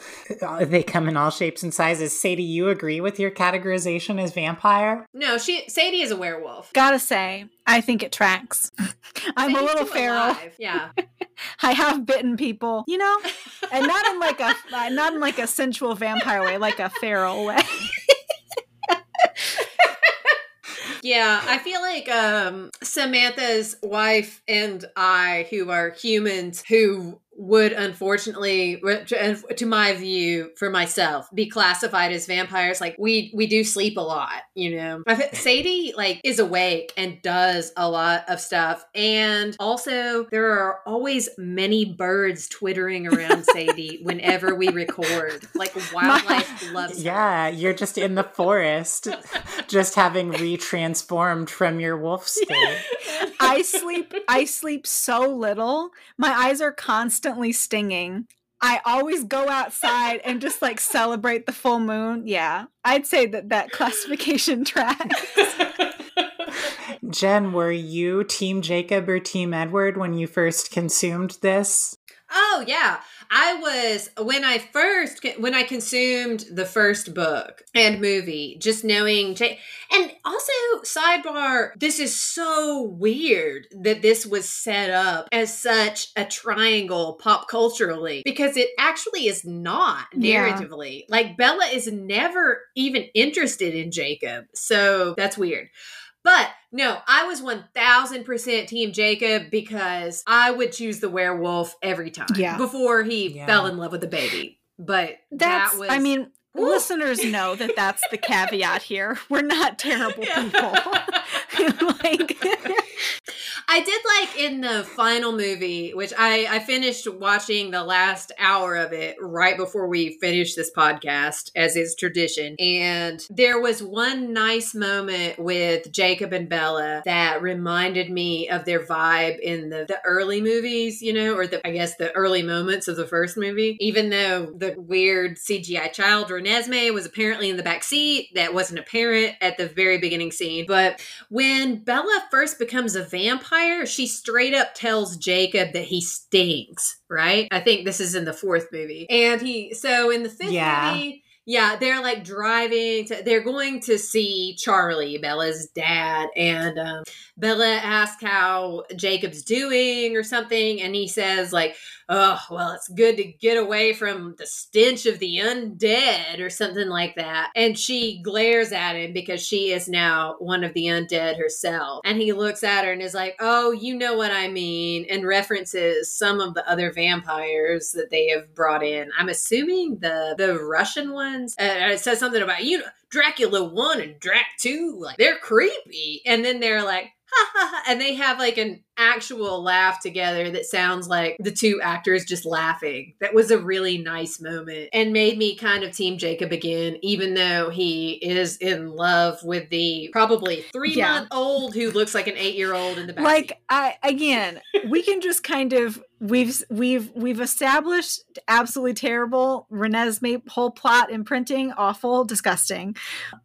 they come in all shapes and sizes sadie you agree with your categorization as vampire No, she Sadie is a werewolf. Gotta say, I think it tracks. I'm a little feral. alive. Yeah. I have bitten people, you know, and not in like a uh, not in like a sensual vampire way, like a feral way. Yeah, I feel like um Samantha's wife and I, who are humans who would unfortunately to to my view for myself be classified as vampires like we we do sleep a lot you know sadie like is awake and does a lot of stuff and also there are always many birds twittering around sadie whenever we record like wildlife loves her. yeah you're just in the forest just having retransformed from your wolf state I sleep I sleep so little. My eyes are constantly stinging. I always go outside and just like celebrate the full moon. Yeah. I'd say that that classification tracks. jen were you team jacob or team edward when you first consumed this Oh yeah, I was when I first when I consumed the first book and movie, just knowing and also sidebar, this is so weird that this was set up as such a triangle pop culturally because it actually is not Yeah. narratively. Like Bella is never even interested in Jacob. So that's weird. But no, I was 1000% Team Jacob because I would choose the werewolf every time. Yeah. Before he Yeah. fell in love with the baby. But That's, that was. I mean, Woo. listeners know that that's the caveat here. We're not terrible Yeah. people. like, I did like in the final movie, which I, I finished watching the last hour of it right before we finished this podcast, as is tradition. And there was one nice moment with Jacob and Bella that reminded me of their vibe in the, the early movies, you know, or the I guess the early moments of the first movie. Even though the weird CGI child Renesmee was apparently in the back seat, that wasn't apparent at the very beginning scene. But when Bella first becomes a vampire, she straight up tells Jacob that he stinks, right? I think this is in the fourth movie. And he, so in the fifth Yeah. movie, yeah, they're like driving to, they're going to see Charlie, Bella's dad. And um, Bella asks how Jacob's doing or something. And he says, like, oh, well, it's good to get away from the stench of the undead or something like that. And she glares at him because she is now one of the undead herself. And he looks at her and is like, oh, you know what I mean, and references some of the other vampires that they have brought in. I'm assuming the the Russian ones. Uh, it says something about you know Dracula one and Drac two, like they're creepy, and then they're like. Ha, ha, ha, and they have like an actual laugh together that sounds like the two actors just laughing. That was a really nice moment and made me kind of team Jacob again, even though he is in love with the probably three Yeah. month old who looks like an eight year old in the back. like I again, we can just kind of we've we've we've established absolutely terrible Renesmee whole plot and imprinting awful disgusting.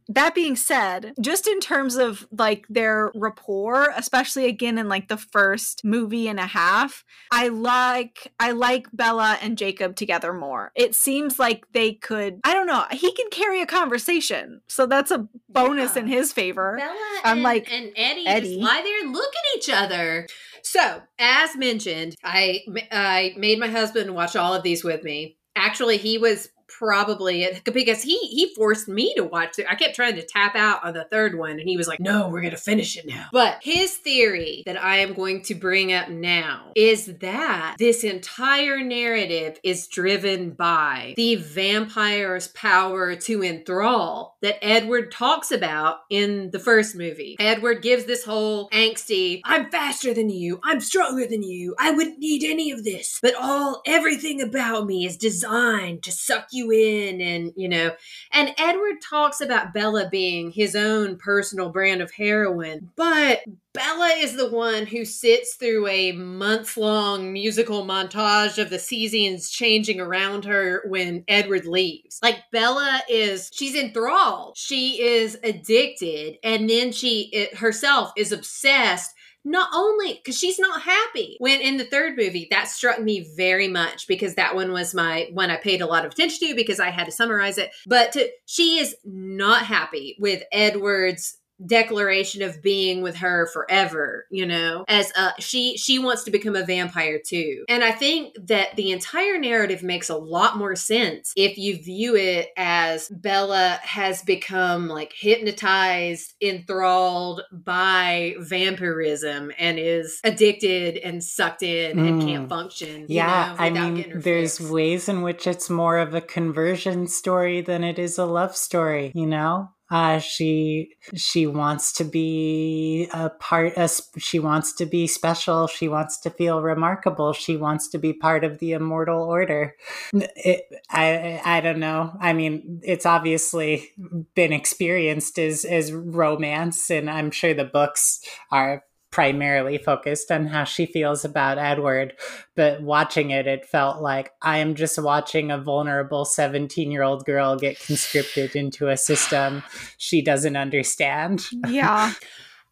That being said, just in terms of like their rapport, especially again in like the first movie and a half, I like I like Bella and Jacob together more. It seems like they could I don't know, he can carry a conversation. So that's a bonus Yeah. in his favor. Bella I'm and, like, and Eddie, Eddie. just lie there and look at each other. So, as mentioned, I I made my husband watch all of these with me. Actually, he was probably because he he forced me to watch it. I kept trying to tap out on the third one, and he was like, "No, we're gonna finish it now." But his theory that I am going to bring up now is that this entire narrative is driven by the vampire's power to enthrall that Edward talks about in the first movie. Edward gives this whole angsty, I'm faster than you, I'm stronger than you, I wouldn't need any of this, but all everything about me is designed to suck you in and you know and Edward talks about Bella being his own personal brand of heroin, but Bella is the one who sits through a month long musical montage of the seasons changing around her when Edward leaves. Like, Bella is, she's enthralled. She is addicted. And then she it, herself is obsessed. Not only because she's not happy when in the third movie, that struck me very much because that one was my one I paid a lot of attention to because I had to summarize it. But to, she is not happy with Edward's declaration of being with her forever you know as uh she she wants to become a vampire too and i think that the entire narrative makes a lot more sense if you view it as bella has become like hypnotized enthralled by vampirism and is addicted and sucked in and Mm. can't function you Yeah, know, I mean, there's ways in which it's more of a conversion story than it is a love story. You know, uh, she she wants to be a part. A, she wants to be special. She wants to feel remarkable. She wants to be part of the immortal order. It, I I don't know. I mean, it's obviously been experienced as as romance, and I'm sure the books are primarily focused on how she feels about Edward but watching it it felt like i am just watching a vulnerable 17 year old girl get conscripted into a system she doesn't understand Yeah.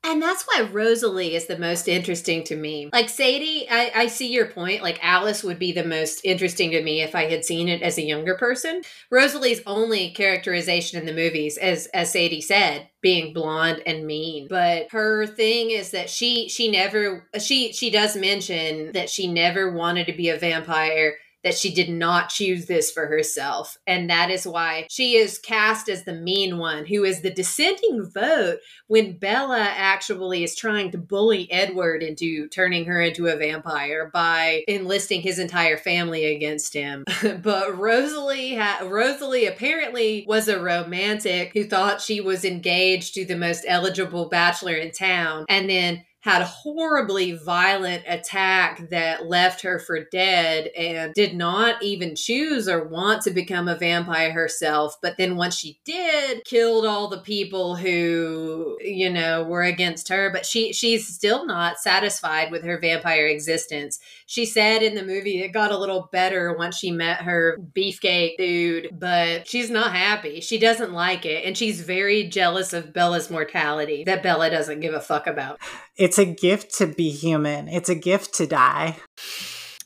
And that's why Rosalie is the most interesting to me. Like Sadie, I, I see your point. Like Alice would be the most interesting to me if I had seen it as a younger person. Rosalie's only characterization in the movies, as as Sadie said, being blonde and mean. But her thing is that she she never she she does mention that she never wanted to be a vampire that she did not choose this for herself. And that is why she is cast as the mean one, who is the dissenting vote when Bella actually is trying to bully Edward into turning her into a vampire by enlisting his entire family against him. but Rosalie ha- Rosalie apparently was a romantic who thought she was engaged to the most eligible bachelor in town and then had a horribly violent attack that left her for dead and did not even choose or want to become a vampire herself. But then once she did, killed all the people who, you know, were against her. But she she's still not satisfied with her vampire existence. She said in the movie it got a little better once she met her beefcake dude, but she's not happy. She doesn't like it. And she's very jealous of Bella's mortality that Bella doesn't give a fuck about. It's a gift to be human. It's a gift to die.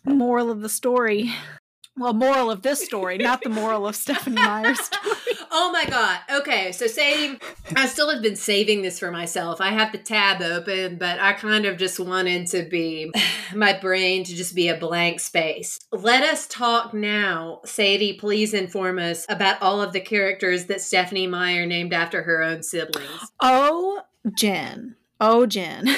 Moral of the story. Well, moral of this story, not the moral of Stephenie Meyer's story. oh my god. Okay, so saving I still have been saving this for myself. I have the tab open, but I kind of just wanted to be my brain to just be a blank space. Let us talk now. Sadie, please inform us about all of the characters that Stephenie Meyer named after her own siblings. Oh, Jen. Oh, Jen.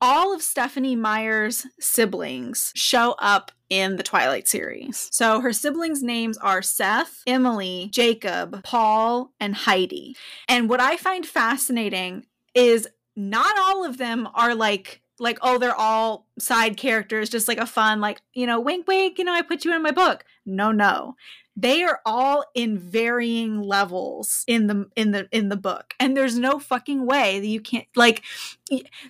All of Stephenie Meyer's siblings show up in the Twilight series. So her siblings' names are Seth, Emily, Jacob, Paul, and Heidi. And what I find fascinating is not all of them are like like oh they're all side characters just like a fun like you know wink wink you know i put you in my book no no they are all in varying levels in the in the in the book. And there's no fucking way that you can't like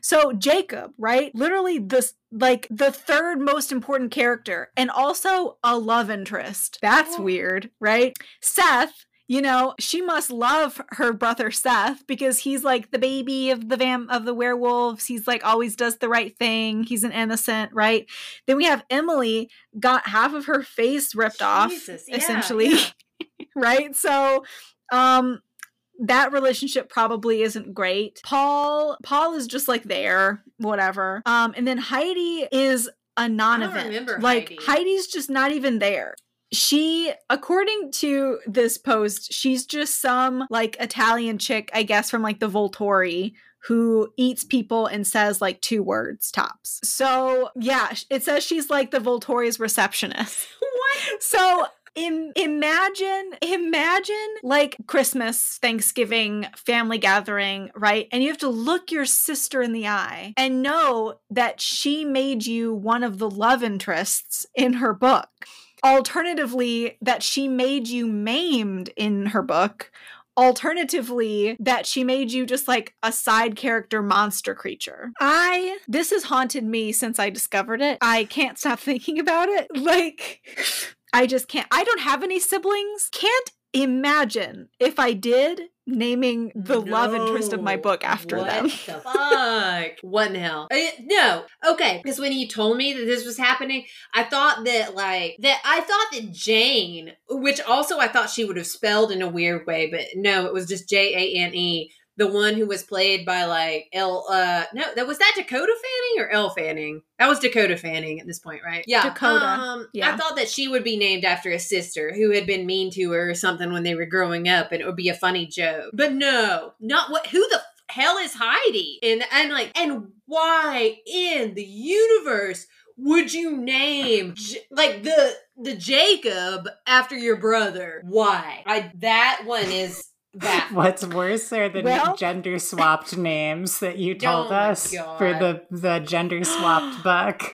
so jacob right? Literally this like the third most important character and also a love interest. That's oh. weird right? Seth you know, she must love her brother Seth because he's like the baby of the vam of the werewolves. He's like always does the right thing. He's an innocent, right? Then we have Emily got half of her face ripped Jesus, off, yeah, essentially. yeah. right? So um that relationship probably isn't great. Paul Paul is just like there, whatever. Um and then Heidi is a non-event. like Heidi. Heidi's just not even there she according to this post she's just some like italian chick i guess from like the volturi who eats people and says like two words tops. So yeah it says she's like the volturi's receptionist. What? so Im- imagine imagine like christmas thanksgiving family gathering right? And you have to look your sister in the eye and know that she made you one of the love interests in her book alternatively that she made you maimed in her book. Alternatively that she made you just like a side character monster creature. I this has haunted me since i discovered it. I can't stop thinking about it. Like i just can't. I don't have any siblings. Can't imagine if i did naming the love interest of my book after what them the fuck? what in the hell? Uh, no. Okay. Because when he told me that this was happening, I thought that like that I thought that Jane, which also I thought she would have spelled in a weird way, but no, it was just J A N E. The one who was played by like L uh no that was that Dakota Fanning or Elle Fanning? That was Dakota Fanning at this point, right? Yeah. Dakota, Um yeah. I thought that she would be named after a sister who had been mean to her or something when they were growing up and it would be a funny joke. But no, not what who the hell is Heidi? And and like and why in the universe would you name J- like the the Jacob after your brother? Why? I that one is that What's worse are the Well- gender swapped names that you oh told Oh us for the the gender swapped book.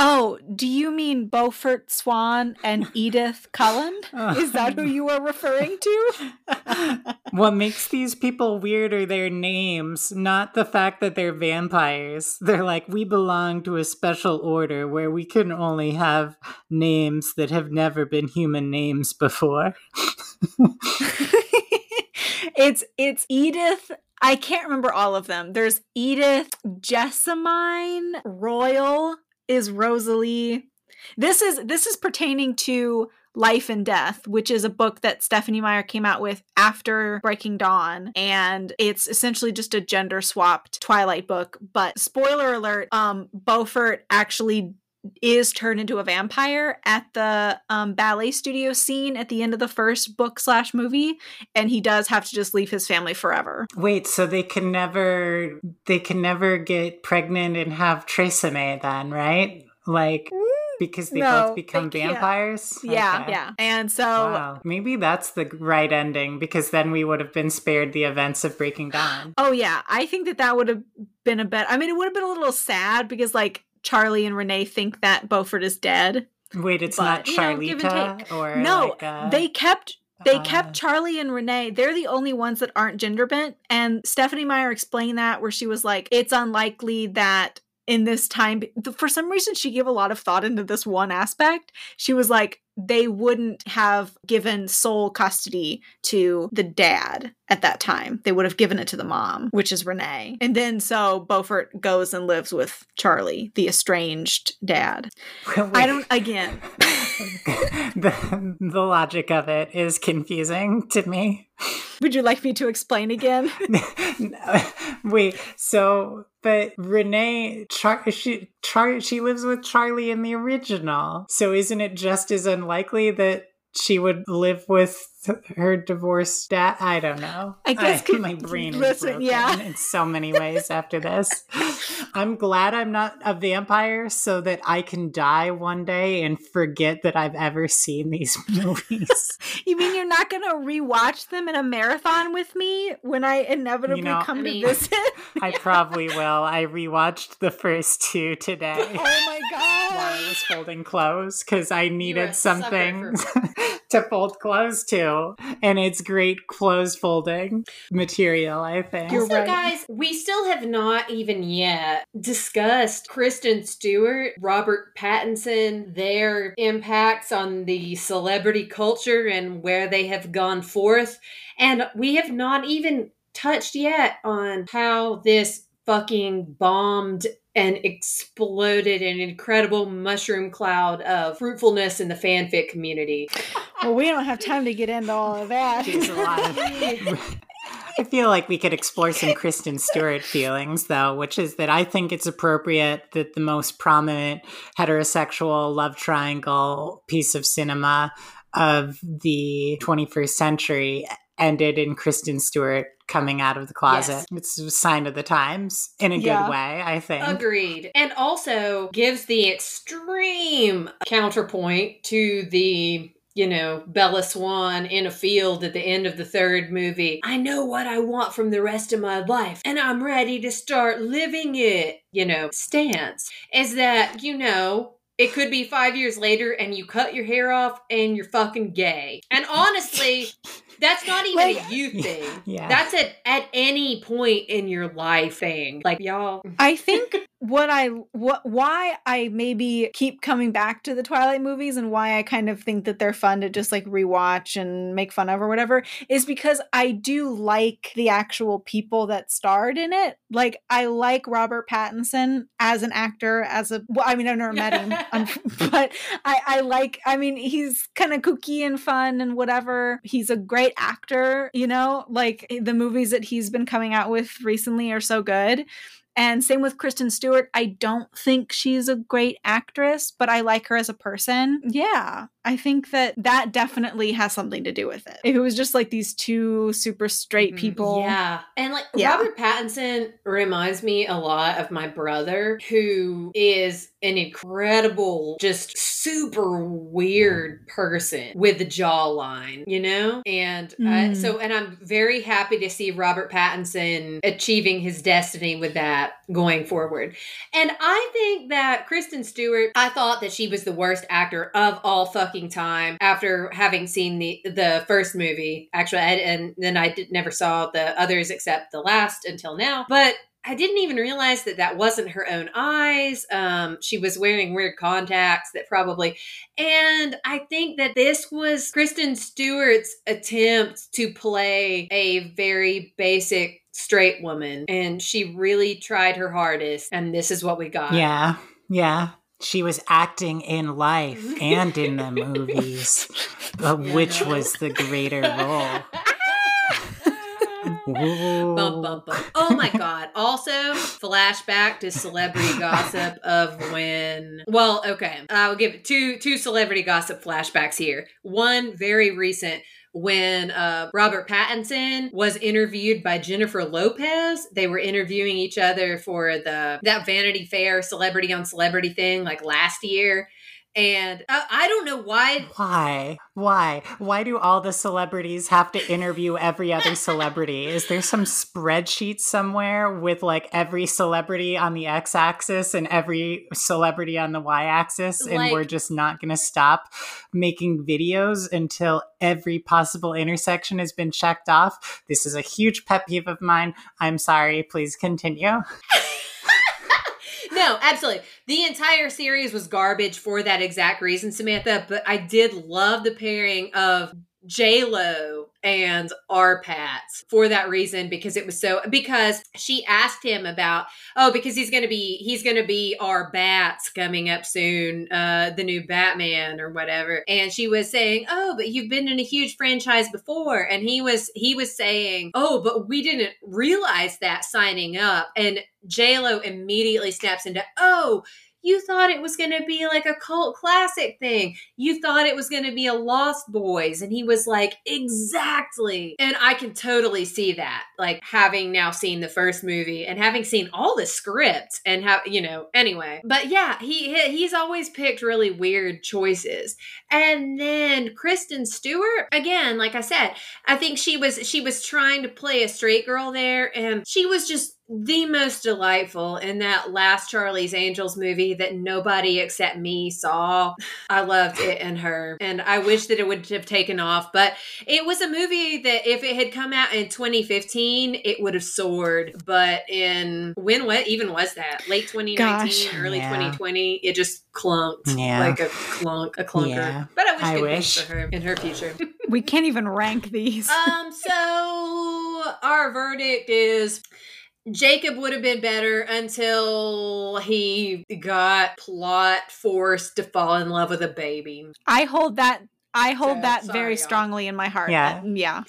Oh, do you mean Beaufort Swan and Edith Cullen? Is that who you are referring to? what makes these people weird are their names, not the fact that they're vampires. They're like, we belong to a special order where we can only have names that have never been human names before. it's it's Edith. I can't remember all of them. There's Edith, Jessamine, Royal is Rosalie. This is this is pertaining to Life and Death, which is a book that Stephenie Meyer came out with after Breaking Dawn, and it's essentially just a gender swapped Twilight book. But spoiler alert, um, Beaufort actually is turned into a vampire at the um, ballet studio scene at the end of the first book slash movie, and he does have to just leave his family forever. Wait, so they can never they can never get pregnant and have Tresemme then, right? Like because they No, both become they vampires? Yeah, Okay. yeah. And so Wow. Maybe that's the right ending because then we would have been spared the events of Breaking Dawn. Oh yeah, I think that that would have been a bet. I mean, it would have been a little sad because like Charlie and Renee think that Beaufort is dead. Wait, it's But, not you know, give and Charlita take. or no, like a- they kept they uh, kept Charlie and Renee. They're the only ones that aren't gender bent. And Stephenie Meyer explained that where she was like, it's unlikely that in this time for some reason she gave a lot of thought into this one aspect. She was like they wouldn't have given sole custody to the dad at that time. They would have given it to the mom which is renee. And then so beaufort goes and lives with charlie the estranged dad. I don't again. The, the logic of it is confusing to me. would you like me to explain again? Wait, so but Renee, Char- she Char- she lives with Charlie in the original. So isn't it just as unlikely that she would live with her divorced dad? I don't know. I guess could- my brain is listen, broken yeah. in so many ways after this. I'm glad I'm not a vampire so that I can die one day and forget that I've ever seen these movies. You mean you're not going to rewatch them in a marathon with me when I inevitably You know, come I to visit? I probably will. I rewatched the first two today. oh my god. Was folding clothes because I needed sucker something to fold clothes to. And it's great clothes folding material, I think. You're also, right. guys, we still have not even yet discussed Kristen Stewart, Robert Pattinson, their impacts on the celebrity culture and where they have gone forth. And we have not even touched yet on how this fucking bombed and exploded an incredible mushroom cloud of fruitfulness in the fanfic community. Well, we don't have time to get into all of that. There's a lot of. I feel like we could explore some Kristen Stewart feelings, though, which is that I think it's appropriate that the most prominent heterosexual love triangle piece of cinema of the 21st century ended in Kristen Stewart coming out of the closet. It's a sign of the times in a Yeah. good way, I think. Agreed. And also gives the extreme counterpoint to the, you know, Bella Swan in a field at the end of the third movie. I know what I want from the rest of my life, and I'm ready to start living it, you know, stance. Is that, you know, it could be five years later and you cut your hair off and you're fucking gay. And honestly, that's not even Like- a you thing. Yeah. That's at at any point in your life thing. Like y'all I think what I what why I maybe keep coming back to the Twilight movies and why I kind of think that they're fun to just like rewatch and make fun of or whatever is because I do like the actual people that starred in it. Like I like Robert Pattinson as an actor as a well I mean I've never met him but I I like I mean he's kind of kooky and fun and whatever. He's a great actor, you know? Like the movies that he's been coming out with recently are so good. And same with Kristen Stewart. I don't think she's a great actress, but I like her as a person. Yeah, I think that that definitely has something to do with it. If it was just like these two super straight Mhm. people. Yeah. And like Yeah. Robert Pattinson reminds me a lot of my brother, who is an incredible, just super weird person with the jawline, you know? And Mm. so, and I'm very happy to see Robert Pattinson achieving his destiny with that going forward. And I think that Kristen Stewart, I thought that she was the worst actor of all fucking time after having seen the the first movie. Actually, I, and then I did, never saw the others except the last until now. But I didn't even realize that that wasn't her own eyes. Um, she was wearing weird contacts that probably, and I think that this was Kristen Stewart's attempt to play a very basic straight woman, and she really tried her hardest, and this is what we got. Yeah, yeah. She was acting in life and in the movies, but Yeah, which was the greater role? Bum, bum, bum. Oh my god. Also, flashback to celebrity gossip of when well, okay. I'll give two two celebrity gossip flashbacks here. One very recent when uh, Robert Pattinson was interviewed by Jennifer Lopez. They were interviewing each other for the that Vanity Fair celebrity on celebrity thing like last year. And uh, I don't know why Why? Why? Why do all the celebrities have to interview every other celebrity? Is there some spreadsheet somewhere with like every celebrity on the x axis and every celebrity on the y axis? And Like- we're just not going to stop making videos until every possible intersection has been checked off? This is a huge pet peeve of mine. I'm sorry. Please continue. no, absolutely. The entire series was garbage for that exact reason, Samantha. But I did love the pairing of J Lo and R Pats for that reason because it was so because she asked him about oh because he's gonna be he's gonna be our bats coming up soon uh the new Batman or whatever. And she was saying oh but you've been in a huge franchise before. And he was he was saying oh but we didn't realize that signing up. And J Lo immediately snaps into oh you thought it was going to be like a cult classic thing. You thought it was going to be a Lost Boys. And he was like, exactly. And I can totally see that. Like having now seen the first movie and having seen all the scripts and how, you know, anyway. But yeah, he he- he's always picked really weird choices. And then Kristen Stewart, again, like I said, I think she was she was trying to play a straight girl there and she was just the most delightful in that last Charlie's Angels movie that nobody except me saw. I loved it and her. And I wish that it would have taken off, but it was a movie that if it had come out in 2015, it would have soared. But in when what even was that? Late 2019, Gosh. early Yeah. 2020, it just clunked Yeah. like a clunk, a clunker. Yeah. But I wish I good wish. for her in her future. We can't even rank these. um, so our verdict is Jacob would have been better until he got plot forced to fall in love with a baby. I hold that. I hold So, that sorry, very y'all. strongly in my heart. Yeah. Yeah.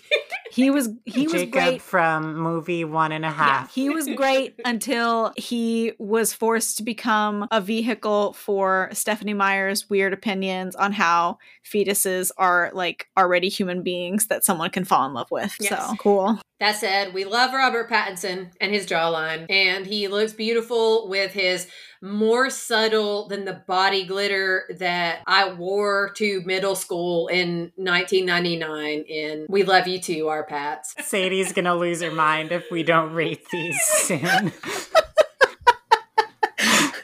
He was he was Jacob great. from movie one and a half. Yeah, he was great until he was forced to become a vehicle for Stephenie Meyer's weird opinions on how fetuses are like already human beings that someone can fall in love with. Yes. So cool. That said, we love Robert Pattinson and his jawline, and he looks beautiful with his more subtle than the body glitter that I wore to middle school in 1999 in We Love You Too, R Pats. Sadie's gonna lose her mind if we don't rate these soon.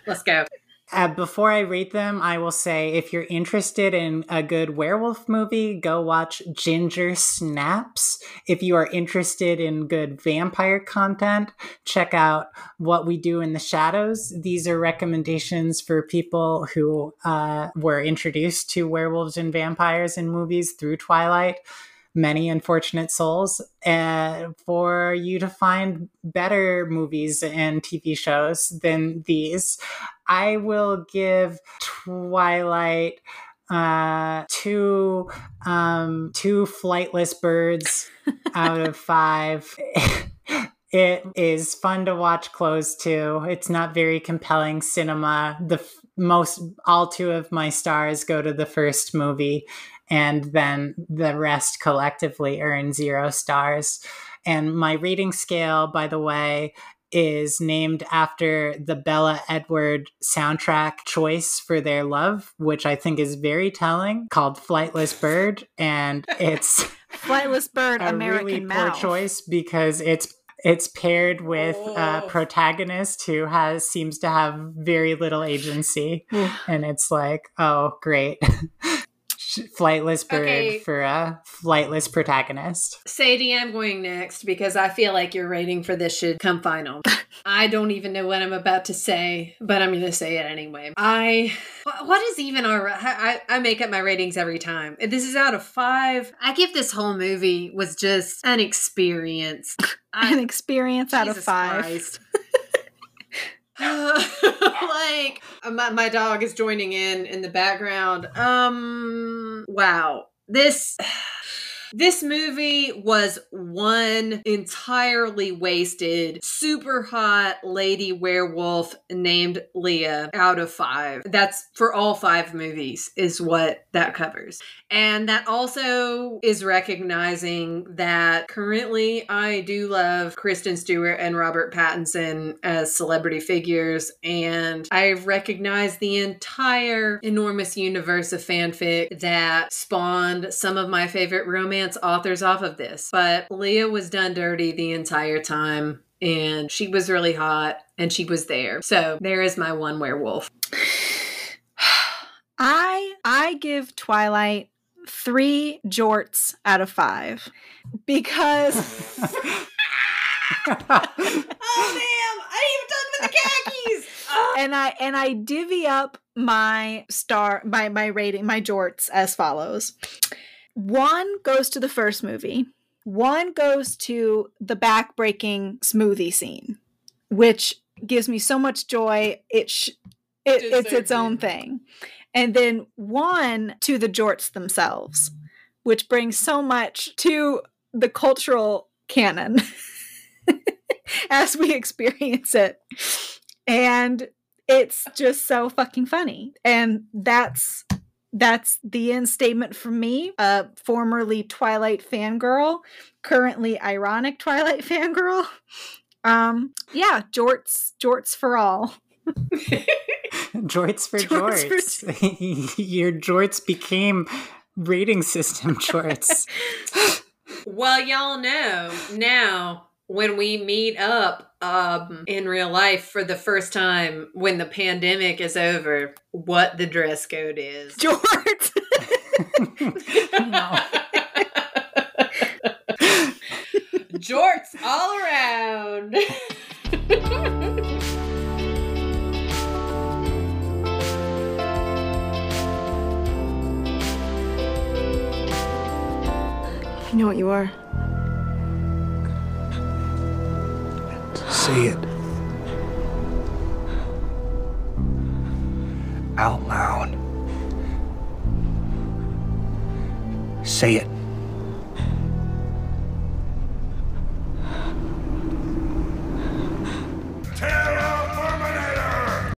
Let's go. Uh, before I rate them, I will say if you're interested in a good werewolf movie, go watch Ginger Snaps. If you are interested in good vampire content, check out What We Do in the Shadows. These are recommendations for people who uh, were introduced to werewolves and vampires in movies through Twilight. Many unfortunate souls, uh, for you to find better movies and TV shows than these. I will give Twilight uh two um two flightless birds out of five. It is fun to watch close to it's not very compelling cinema. The f- most all two of my stars go to the first movie and then the rest collectively earn zero stars and my rating scale by the way is named after the Bella Edward soundtrack choice for their love, which I think is very telling, called Flightless Bird. And it's Flightless bird, a American really mouth. poor choice because it's it's paired with a Oh. protagonist who has seems to have very little agency and it's like oh great flightless bird Okay. for a flightless protagonist Sadie, I'm going next because I feel like your rating for this should come final. I don't even know what I'm about to say, but I'm going to say it anyway. I, what is even our, I, I I make up my ratings every time. This is out of five. I give this whole movie was just an experience. An experience out of five. Christ. like my, my dog is joining in in the background. Um wow. This This movie was one entirely wasted, super hot lady werewolf named Leah out of five. That's for all five movies, is what that covers. And that also is recognizing that currently I do love Kristen Stewart and Robert Pattinson as celebrity figures. And I recognize the entire enormous universe of fanfic that spawned some of my favorite romance authors off of this. But Leah was done dirty the entire time. And she was really hot and she was there. So there is my one werewolf. I I give Twilight three jorts out of five because oh damn! I didn't even talk about the khakis. Oh. and I and I divvy up my star my my rating my jorts as follows. One goes to the first movie. One goes to the back-breaking smoothie scene, which gives me so much joy. It sh- it, it's its own thing. And then one to the jorts themselves, which brings so much to the cultural canon as we experience it. And it's just so fucking funny. And that's that's the end statement from me, a formerly Twilight fangirl, currently ironic Twilight fangirl. Um, yeah, jorts, jorts for all. jorts for jorts. jorts. For... Your jorts became rating system jorts. well, y'all know now when we meet up um, in real life for the first time when the pandemic is over, what the dress code is. Jorts. Jorts all around. I know what you are. Say it. Out loud. Say it.